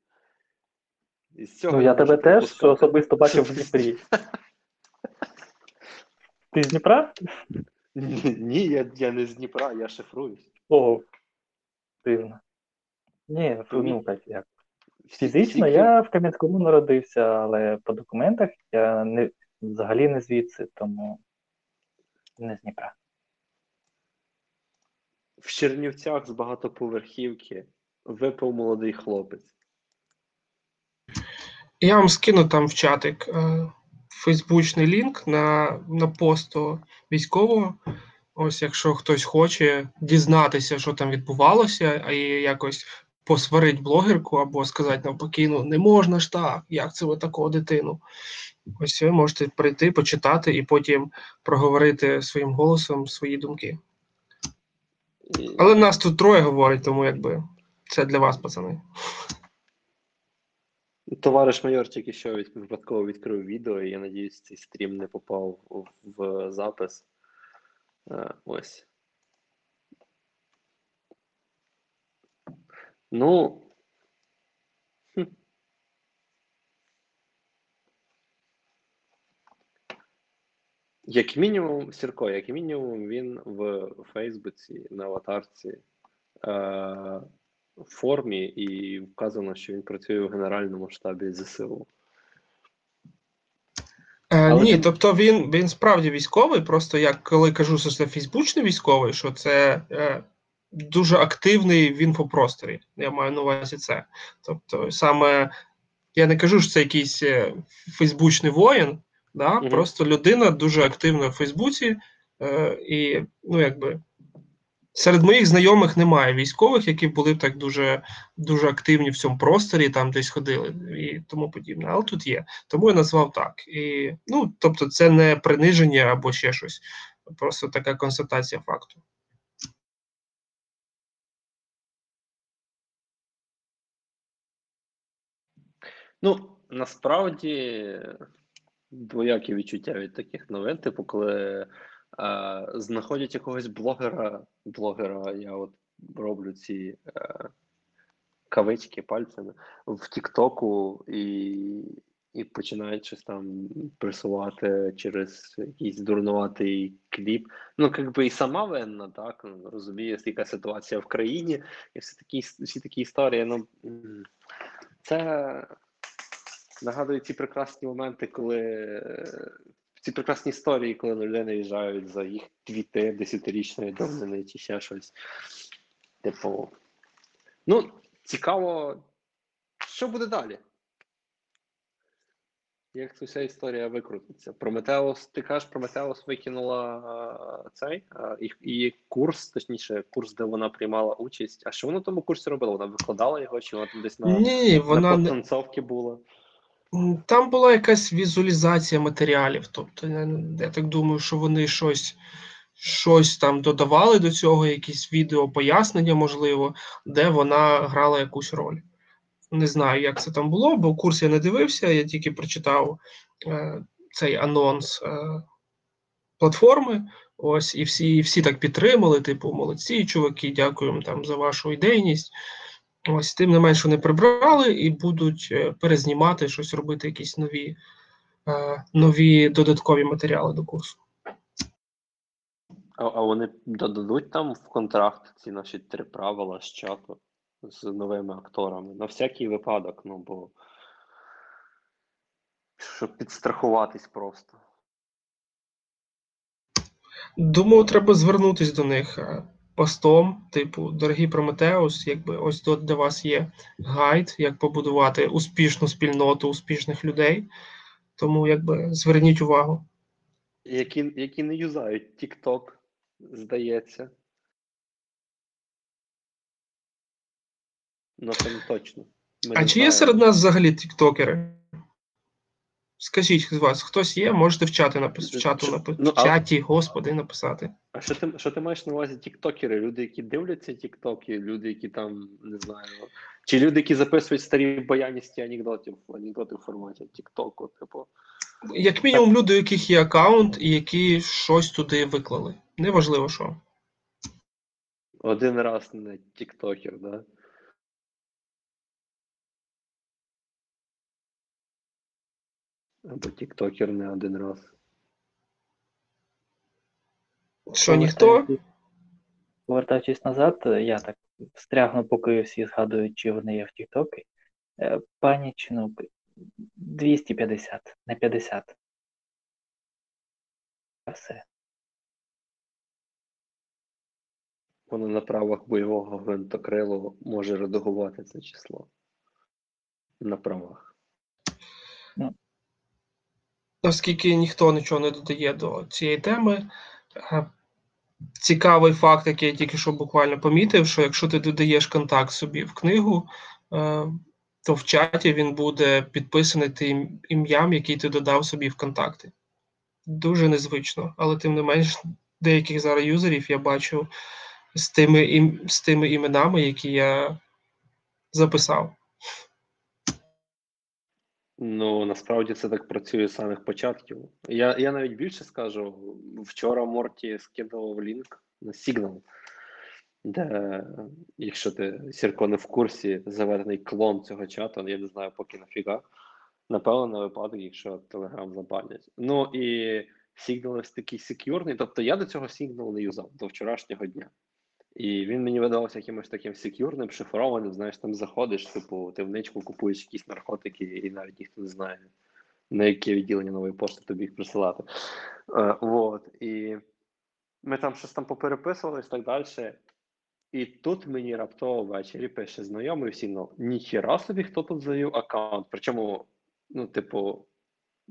І з цього Ну, я тебе теж особисто бачив в Дніпрі. Ти з Дніпра? Ні, я, я не з Дніпра, я шифруюсь. О, дивно. Ні, ну як, як. Фізично я в Кам'янському народився, але по документах я не, взагалі не звідси, тому не з Дніпра. В Чернівцях з багатоповерхівки випав молодий хлопець. Я вам скину там в чатик е, фейсбучний лінк на, на посту військового. Ось, якщо хтось хоче дізнатися, що там відбувалося, а якось посварить блогерку або сказати навпаки, ну не можна ж так, як це ви такого дитину. Ось ви можете прийти, почитати і потім проговорити своїм голосом свої думки. Але нас тут троє говорить, тому якби це для вас, пацани. Товариш майор тільки що від, випадково відкрив відео, і я надіюсь, цей стрім не попав в, запис. Е, ось. Ну. Як мінімум, Сірко, як мінімум, він в Фейсбуці на аватарці е, в формі і вказано, що він працює в Генеральному штабі ЗСУ. Е, Але ні, ти- тобто він, він справді військовий. Просто я коли кажу, що це фейсбучний військовий, що це е, дуже активний в інфопросторі. Я маю на увазі це. Тобто, саме я не кажу, що це якийсь е, фейсбучний воїн, да? Мгм. просто людина дуже активна в Фейсбуці, е, і ну якби. Серед моїх знайомих немає військових, які були б так дуже дуже активні в цьому просторі, там десь ходили і тому подібне. Але тут є. Тому я назвав так. І, ну, тобто, це не приниження або ще щось, просто така констатація факту. Ну, насправді, двоякі відчуття від таких новин, типу, коли е, знаходять якогось блогера, блогера, я от роблю ці е, кавички пальцями в Тіктоку, і і починають щось там пресувати через якийсь дурнуватий кліп. Ну, якби і сама винна, так розуміє, яка ситуація в країні, і всі такі всі такі історії. Ну це нагадує ці прекрасні моменти, коли е, ці прекрасні історії, коли на людей наїжджають за їх твіти десятирічної давнини чи ще щось. Типу, ну, цікаво, що буде далі. Як ця вся історія викрутиться? Прометеус, ти кажеш, Прометеус викинула а, цей а, і, і курс, точніше, курс, де вона приймала участь. А що вона на тому курсі робила? Вона викладала його, чи вона там десь на, Ні, на вона потанцовці була? Там була якась візуалізація матеріалів. Тобто, я так думаю, що вони щось, щось там додавали до цього, якісь відео пояснення, можливо, де вона грала якусь роль. Не знаю, як це там було, бо курс я не дивився, я тільки прочитав е, цей анонс е, платформи. Ось, і всі, всі так підтримали, типу, молодці, чуваки, дякуємо там за вашу ідейність. Ось, тим не менш, вони прибрали і будуть е, перезнімати щось робити, якісь нові, е, нові додаткові матеріали до курсу. А, а вони додадуть там в контракт ці наші три правила з чату з новими акторами. На всякий випадок, ну бо щоб підстрахуватись просто. Думаю, треба звернутися до них е, постом, типу, дорогі Прометеус, якби ось тут для вас є гайд, як побудувати успішну спільноту успішних людей. Тому якби зверніть увагу. Які, які не юзають TikTok, здається. Ну, це не точно. Ми А не чи є серед нас взагалі тіктокери? Скажіть з вас, хтось є? Можете в чаті напис... в чату напи... ну, в а- чаті, господи, написати. А що ти, що ти маєш на увазі тіктокери? Люди, які дивляться тіктоки, люди, які там, не знаю, чи люди, які записують старі баяністі анекдотів, анекдоти в форматі тіктоку, типу. Як мінімум, люди, у яких є аккаунт і які щось туди виклали. Неважливо що. Один раз не тіктокер, да? Або тіктокер не один раз. Що ніхто? Повертаючись- назад, я так встрягну, поки всі згадують, чи вони є в Тіктокі. Е, Пані Чинук, 250, не 50. Все. Воно на правах бойового гвинтокрилу може редагувати це число. На правах. Оскільки ніхто нічого не додає до цієї теми, е, цікавий факт, який я тільки що буквально помітив, що якщо ти додаєш контакт собі в книгу, е, то в чаті він буде підписаний тим ім'ям, який ти додав собі в контакти. Дуже незвично, але тим не менш, деяких зараз юзерів я бачу з тими, з тими іменами, які я записав. Ну, насправді це так працює з самих початків. Я, я навіть більше скажу. Вчора Морті скидував лінк на Signal, де, якщо ти Сірко не в курсі, заведений клон цього чату, я не знаю поки нафіга. Напевно, на випадок, якщо Telegram забанять. Ну і Signal такий секюрний. Тобто я до цього Signal не юзав до вчорашнього дня. І він мені видавався якимось таким секюрним, шифрованим. Знаєш, там заходиш, типу, ти в ничку купуєш якісь наркотики, і навіть ніхто не знає, на яке відділення нової пошти тобі їх присилати. Е, вот. І ми там щось там попереписувались так далі. І тут мені раптово ввечері пише знайомий в Signal, ніхіра собі, хто тут завів аккаунт. Причому, ну, типу,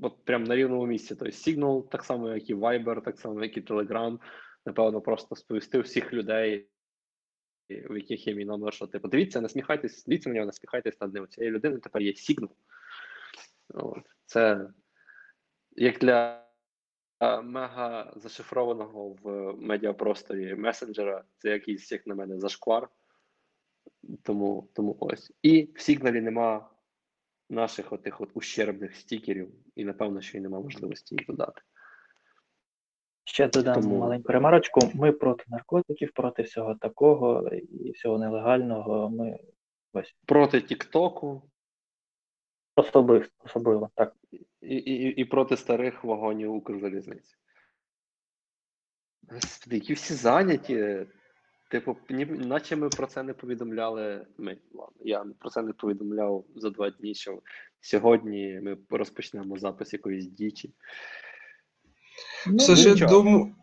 от прям на рівному місці. Тобто Signal, так само, як і Viber, так само, як і Telegram, напевно, просто сповістив всіх людей, у яких є мій номер, що типу, дивіться, насміхайтесь, дивіться на нього, насміхайтесь над ним. У цієї людини тепер є. От. Це як для мега зашифрованого в медіапросторі месенджера, це якийсь, як на мене, зашквар. Тому, тому ось. І в Сігналі нема наших отих от ущербних стікерів, і напевно, що й нема можливості їх додати. Ще додам Тому- маленьку ремарочку. Ми проти наркотиків, проти всього такого і всього нелегального. Ми ось Проти Тіктоку, Особисто, особливо, так. І, і, і проти старих вагонів Укрзалізниці. Господи, які всі зайняті. Типу, ні, наче ми про це не повідомляли. Ми, ладно, я про це не повідомляв за два дні, що сьогодні ми розпочнемо запис якоїсь дічі. Ну, Все ж я думаю.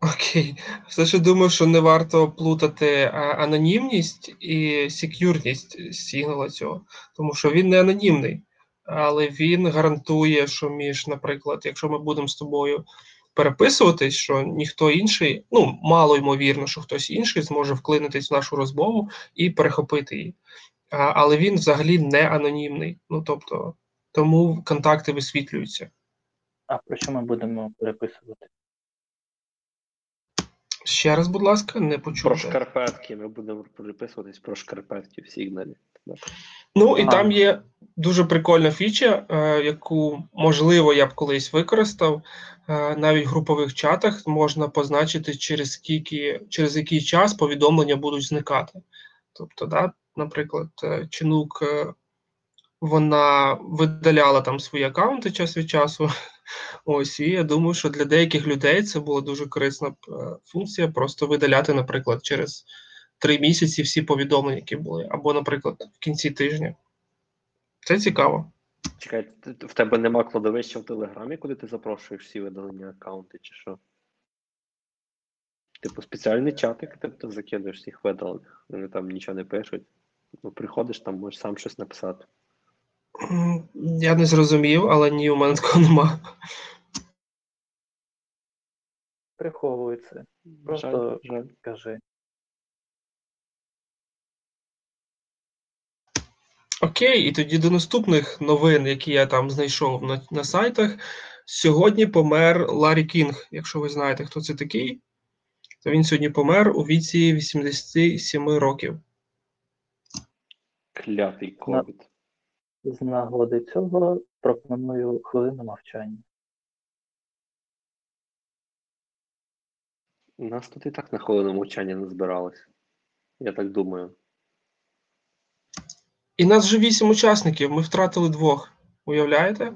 Окей, все ж думаю, що не варто плутати анонімність і секюрність сигнала цього, тому що він не анонімний, але він гарантує, що між, наприклад, якщо ми будемо з тобою переписуватись, що ніхто інший, ну мало ймовірно, що хтось інший зможе вклинитись в нашу розмову і перехопити її. А, але він взагалі не анонімний. Ну тобто, тому контакти висвітлюються. А про що ми будемо переписувати? Ще раз, будь ласка, не почув. Про шкарпетки. Ми будемо переписуватись про шкарпетки в сигналі. Ну і А. там є дуже прикольна фіча, е, яку можливо я б колись використав. Е, навіть в групових чатах можна позначити, через скільки, через який час повідомлення будуть зникати. Тобто, да, наприклад, Чинук е, вона видаляла там свої аккаунти час від часу. Ось, і я думаю, що для деяких людей це була дуже корисна е, функція, просто видаляти, наприклад, через три місяці всі повідомлення, які були, або, наприклад, в кінці тижня. Це цікаво. Чекай, в тебе нема кладовища в Телеграмі, куди ти запрошуєш всі видалені аккаунти, чи що? Типу спеціальний чатик, ти, ти закидуєш всіх видалених. Вони там нічого не пишуть. Ну, приходиш, там можеш сам щось написати. Я не зрозумів, але ні, у мене такого нема. Приховується. Просто- Жаль, жаль. Кажи. Окей, і тоді до наступних новин, які я там знайшов на, на сайтах. Сьогодні помер Ларі Кінг. Якщо ви знаєте, хто це такий, то він сьогодні помер у віці 87 років. Клятий ковід. З нагоди цього пропоную хвилину мовчання. У нас тут і так на хвилину мовчання не збиралось. Я так думаю. І нас вже вісім учасників, ми втратили двох. Уявляєте?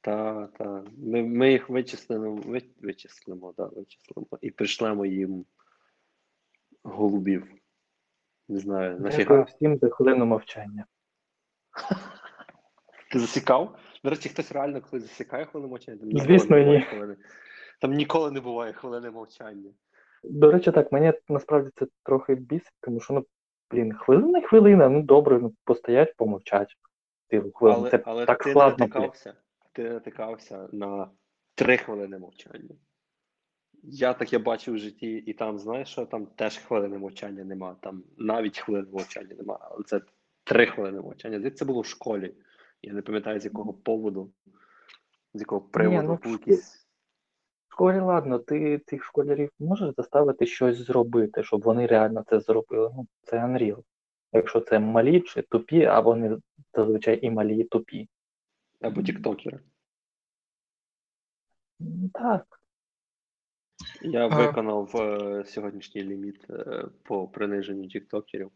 Та, та. Ми, ми їх вичислимо, ви, вичислимо, да, вичислимо. І пришлемо їм голубів. Не знаю, Дякую нафіга. всім за хвилину мовчання. <laughs> Ти засікав? До речі, хтось реально коли засікає хвилину мовчання? Там Звісно, не буває ні. хвилини. Там ніколи не буває хвилини мовчання. До речі, так, мені насправді це трохи бісить, тому що, ну, блін, хвилина, хвилина, ну добре, ну постоять, помовчать. Цілу хвилину. Але, це але так ти складно. блін. натикався, ти натикався на три хвилини мовчання. Я таке бачив в житті, і там, знаєш, що там теж хвилини мовчання нема. Там навіть хвилини мовчання нема. Але це три хвилини мовчання. Здається, це було в школі. Я не пам'ятаю, з якого поводу, з якого приводу ну, був в школі- якийсь. В школі, ладно, ти цих школярів можеш заставити щось зробити, щоб вони реально це зробили. Ну, це Unreal. Якщо це малі чи тупі, а вони зазвичай і малі, і тупі. Або тіктокери. Ну, Так. Я А. виконав е, сьогоднішній ліміт е, по приниженню тіктокерів.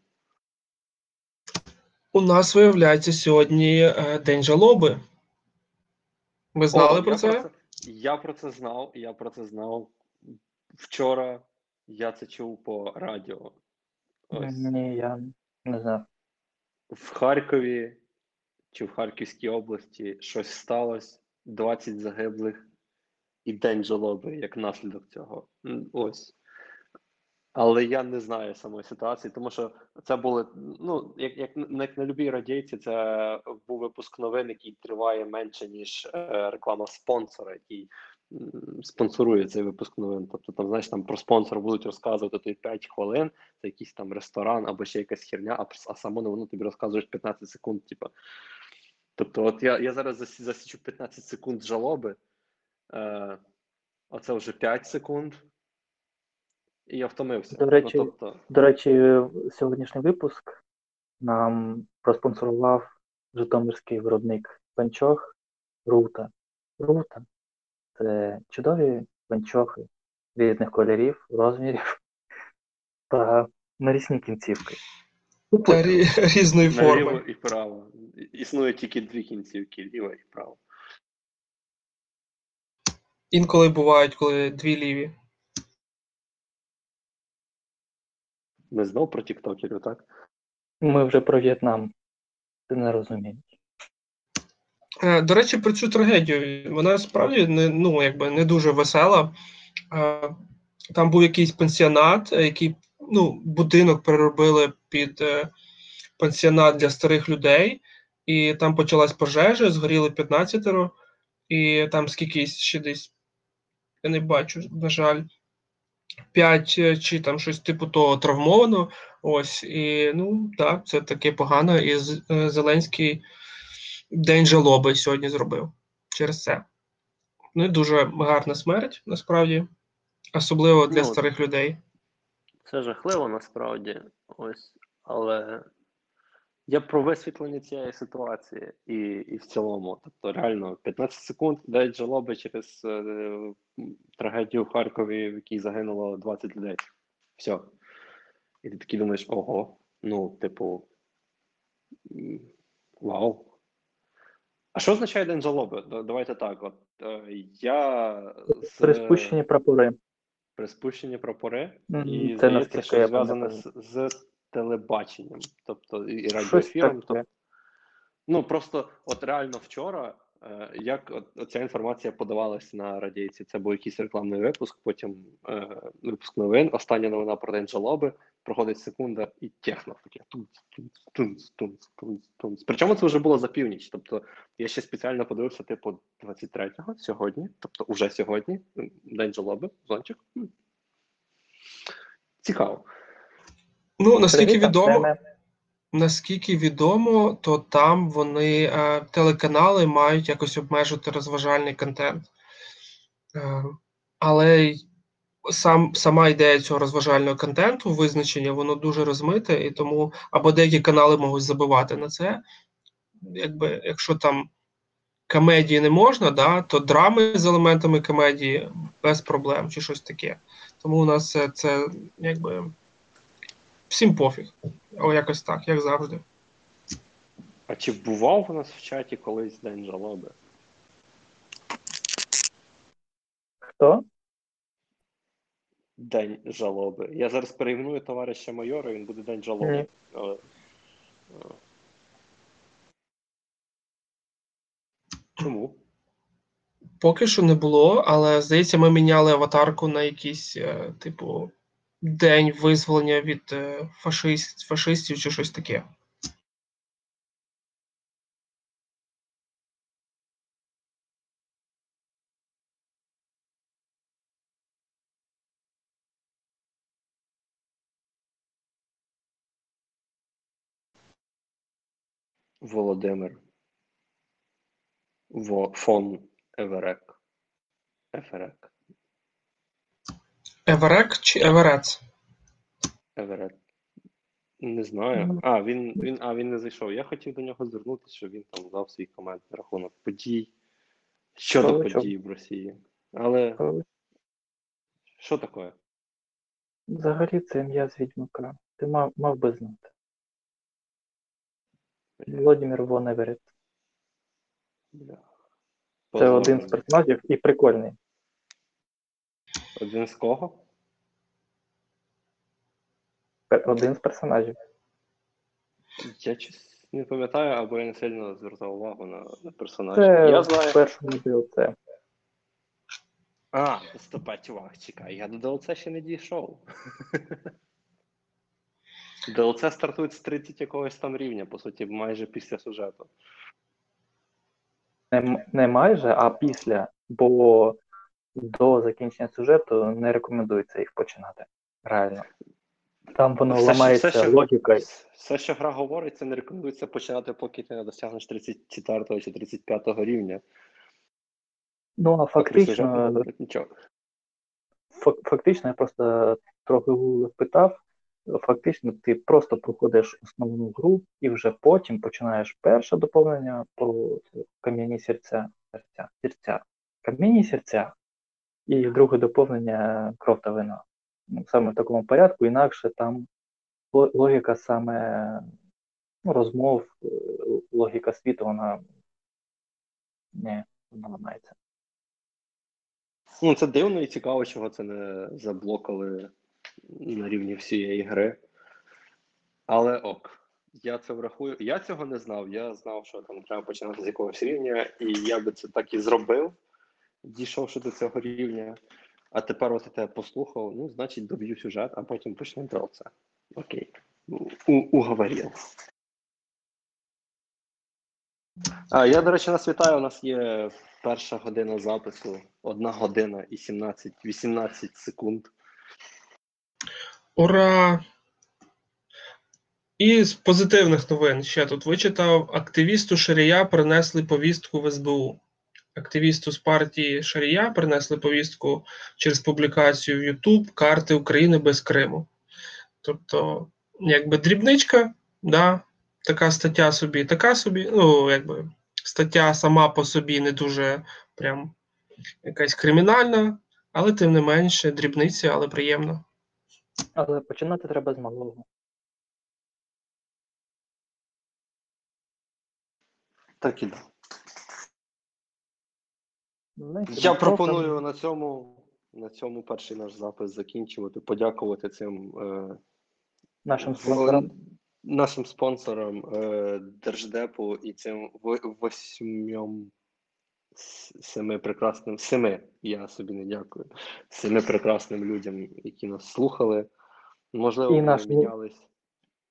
У нас виявляється сьогодні е, день жалоби. Ви знали О, про я це? Я про це знав, я про це знав. Вчора я це чув по радіо. Ось Ні, я не знаю. в Харкові чи в Харківській області щось сталося, 20 загиблих і день жалоби як наслідок цього. Ось. Але я не знаю самої ситуації, тому що це були, ну, як, як, як на любій радійці, це був випуск новин, який триває менше, ніж е, реклама спонсора, який спонсорує цей випуск новин. Тобто, там, знаєш, там про спонсора будуть розказувати тобі 5 хвилин, це якийсь там ресторан або ще якась херня, а, а саму новину тобі розказують 15 секунд. Типу. Тобто, от я, я зараз засічу 15 секунд жалоби, е, а це вже 5 секунд. І я втомився. До речі, ну, тобто, До речі, сьогоднішній випуск нам проспонсорував житомирський виробник панчох Рута. Рута це чудові панчохи різних кольорів, розмірів <laughs> та нарізні кінцівки. Та рі- різної форми. і вправо. існує тільки дві кінцівки, ліва і права. Інколи бувають, коли дві ліві. Ми знов про тіктокерів, так? Ми вже про В'єтнам. Ти не розумієш. Е, До речі, про цю трагедію. Вона справді не, ну, якби не дуже весела. Е, Там був якийсь пенсіонат, е, який ну, будинок переробили під пансіонат для старих людей, і там почалась пожежа, згоріли 15 і там скількись ще десь, я не бачу, на жаль, 5 чи там щось типу того травмовано. Ось, і ну так, це таке погано. І е, Зеленський день жалоби сьогодні зробив через це. Ну і дуже гарна смерть, насправді, особливо для Ну, старих людей. Це жахливо насправді. Ось, але я про висвітлення цієї ситуації і, і в цілому. Тобто, реально, 15 секунд дають жалоби через е, трагедію в Харкові, в якій загинуло 20 людей. Все. І ти такий думаєш, ого, ну, типу, вау. А що означає день жалоби? Давайте так. От, е, я з Приспущені прапори. приспущені прапори, Мгм, і це здається, що зв'язане з, з телебаченням, тобто і радіоефіром. Тобто, ну просто от реально вчора, е, як от, ця інформація подавалась на радійці, це був якийсь рекламний випуск, потім е, випуск новин, остання новина про день жалоби, проходить секунда і техно таке тунц, тунц, тунц, тунц, тунц, тунц. Причому це вже було за північ. Тобто я ще спеціально подивився, типу, 23-го сьогодні, тобто уже сьогодні, день жалоби, зончик. Цікаво. Ну, наскільки відомо, наскільки відомо, то там вони е, телеканали мають якось обмежити розважальний контент. Е, але сам, сама ідея цього розважального контенту, визначення, воно дуже розмите, і тому або деякі канали можуть забивати на це. Якби, якщо там комедії не можна, да, то драми з елементами комедії без проблем чи щось таке. Тому у нас це, це якби всім пофіг. О, якось так, як завжди. А чи бував у нас в чаті колись день жалоби? Хто? День жалоби. Я зараз перейменую товариша майора, він буде день жалоби. Е. Чому? Поки що не було, але здається, ми міняли аватарку на якийсь, е, типу, день визволення від е, фашист, фашистів чи щось таке. Володимир. Во... Фон Еверек. Еферек. Еверек чи Еверец? Еверет. Не знаю. А, він, він, а, він не зайшов. Я хотів до нього звернутися, щоб він там дав свій комент на рахунок подій. Щодо подій в Росії. Але що таке? Взагалі це ім'я з відьмака. Ти мав, мав би знати. Володимир Вон Еверет. Це один з персонажів і прикольний. Один з кого? Один з персонажів. Я щось не пам'ятаю, або я не сильно звертав увагу на, на персонажів. Це Я в знаю. першому DLC. А, стопа, чувак, чекай, я до DLC ще не дійшов. <laughs> DLC стартують з 30 якогось там рівня, по суті, майже після сюжету. Не, не майже, а після, бо до закінчення сюжету не рекомендується їх починати. Реально. Там воно Все, ламається все, логікою. Все, що гра говорить, це не рекомендується починати, поки ти не досягнеш 34 чи 35 рівня. Ну а фактично, сюжет нічого. фактично, я просто трохи питав. Фактично, ти просто проходиш основну гру і вже потім починаєш перше доповнення про кам'яні серця, серця, серця, кам'яні серця, і друге доповнення кров та вина. Ну, саме в такому порядку, інакше там логіка саме ну, розмов, е, логіка світу, вона не вона ламається. Ну, це дивно і цікаво, чого це не заблокали на рівні всієї гри. Але ок, я це врахую. Я цього не знав. Я знав, що там треба починати з якогось рівня, і я би це так і зробив, дійшовши до цього рівня. А тепер от я тебе послухав, ну, значить, доб'ю сюжет, а потім почнемо про це. Окей. У, уговорив. А, я, до речі, нас вітаю. У нас є перша година запису, одна година і 17, 18 секунд. Ура! І з позитивних новин ще тут вичитав: активісту Шарія принесли повістку в СБУ. Активісту з партії Шарія принесли повістку через публікацію в YouTube карти України без Криму. Тобто, якби дрібничка, да, така стаття собі, така собі. Ну, якби стаття сама по собі не дуже прям якась кримінальна, але тим не менше дрібниця, але приємно. Але починати треба з малого. Так і да. Я ну, пропоную на цьому, на цьому перший наш запис закінчувати, подякувати цим е, нашим спонсорам. нашим спонсорам е, Держдепу і цим восьмьом семи прекрасним семи, я собі не дякую. Семи прекрасним людям, які нас слухали. Можливо, І наш- мінялись.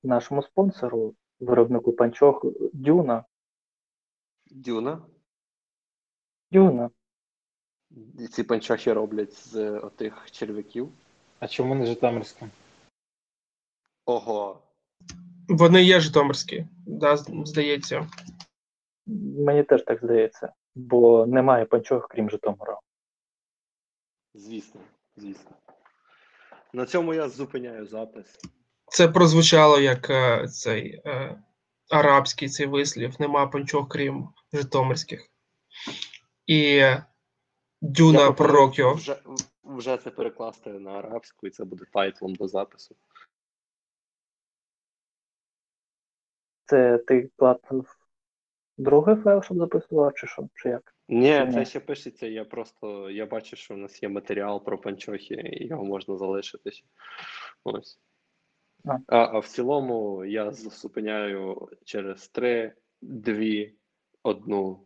Нашому спонсору, виробнику панчох Дюна. Дюна. Дюна. І ці панчохи роблять з отих черв'яків. А чому не Житомирська? Ого. Вони є житомирські, да, здається. Мені теж так здається, бо немає панчох, крім Житомира. Звісно, звісно. На цьому я зупиняю запис. Це прозвучало як е, цей е, арабський цей вислів: нема панчох, крім житомирських. І е, Дюна Я пропоную пророк його. Вже, вже це перекласти на арабську, і це буде title ом до запису. Це ти клацав другий файл, щоб записував, чи що? Чи як? Ні, це ще пишеться. Я просто я бачу, що в нас є матеріал про панчохи, і його можна залишити. ще. Ось. А. А, а в цілому я зупиняю через три, дві, одну.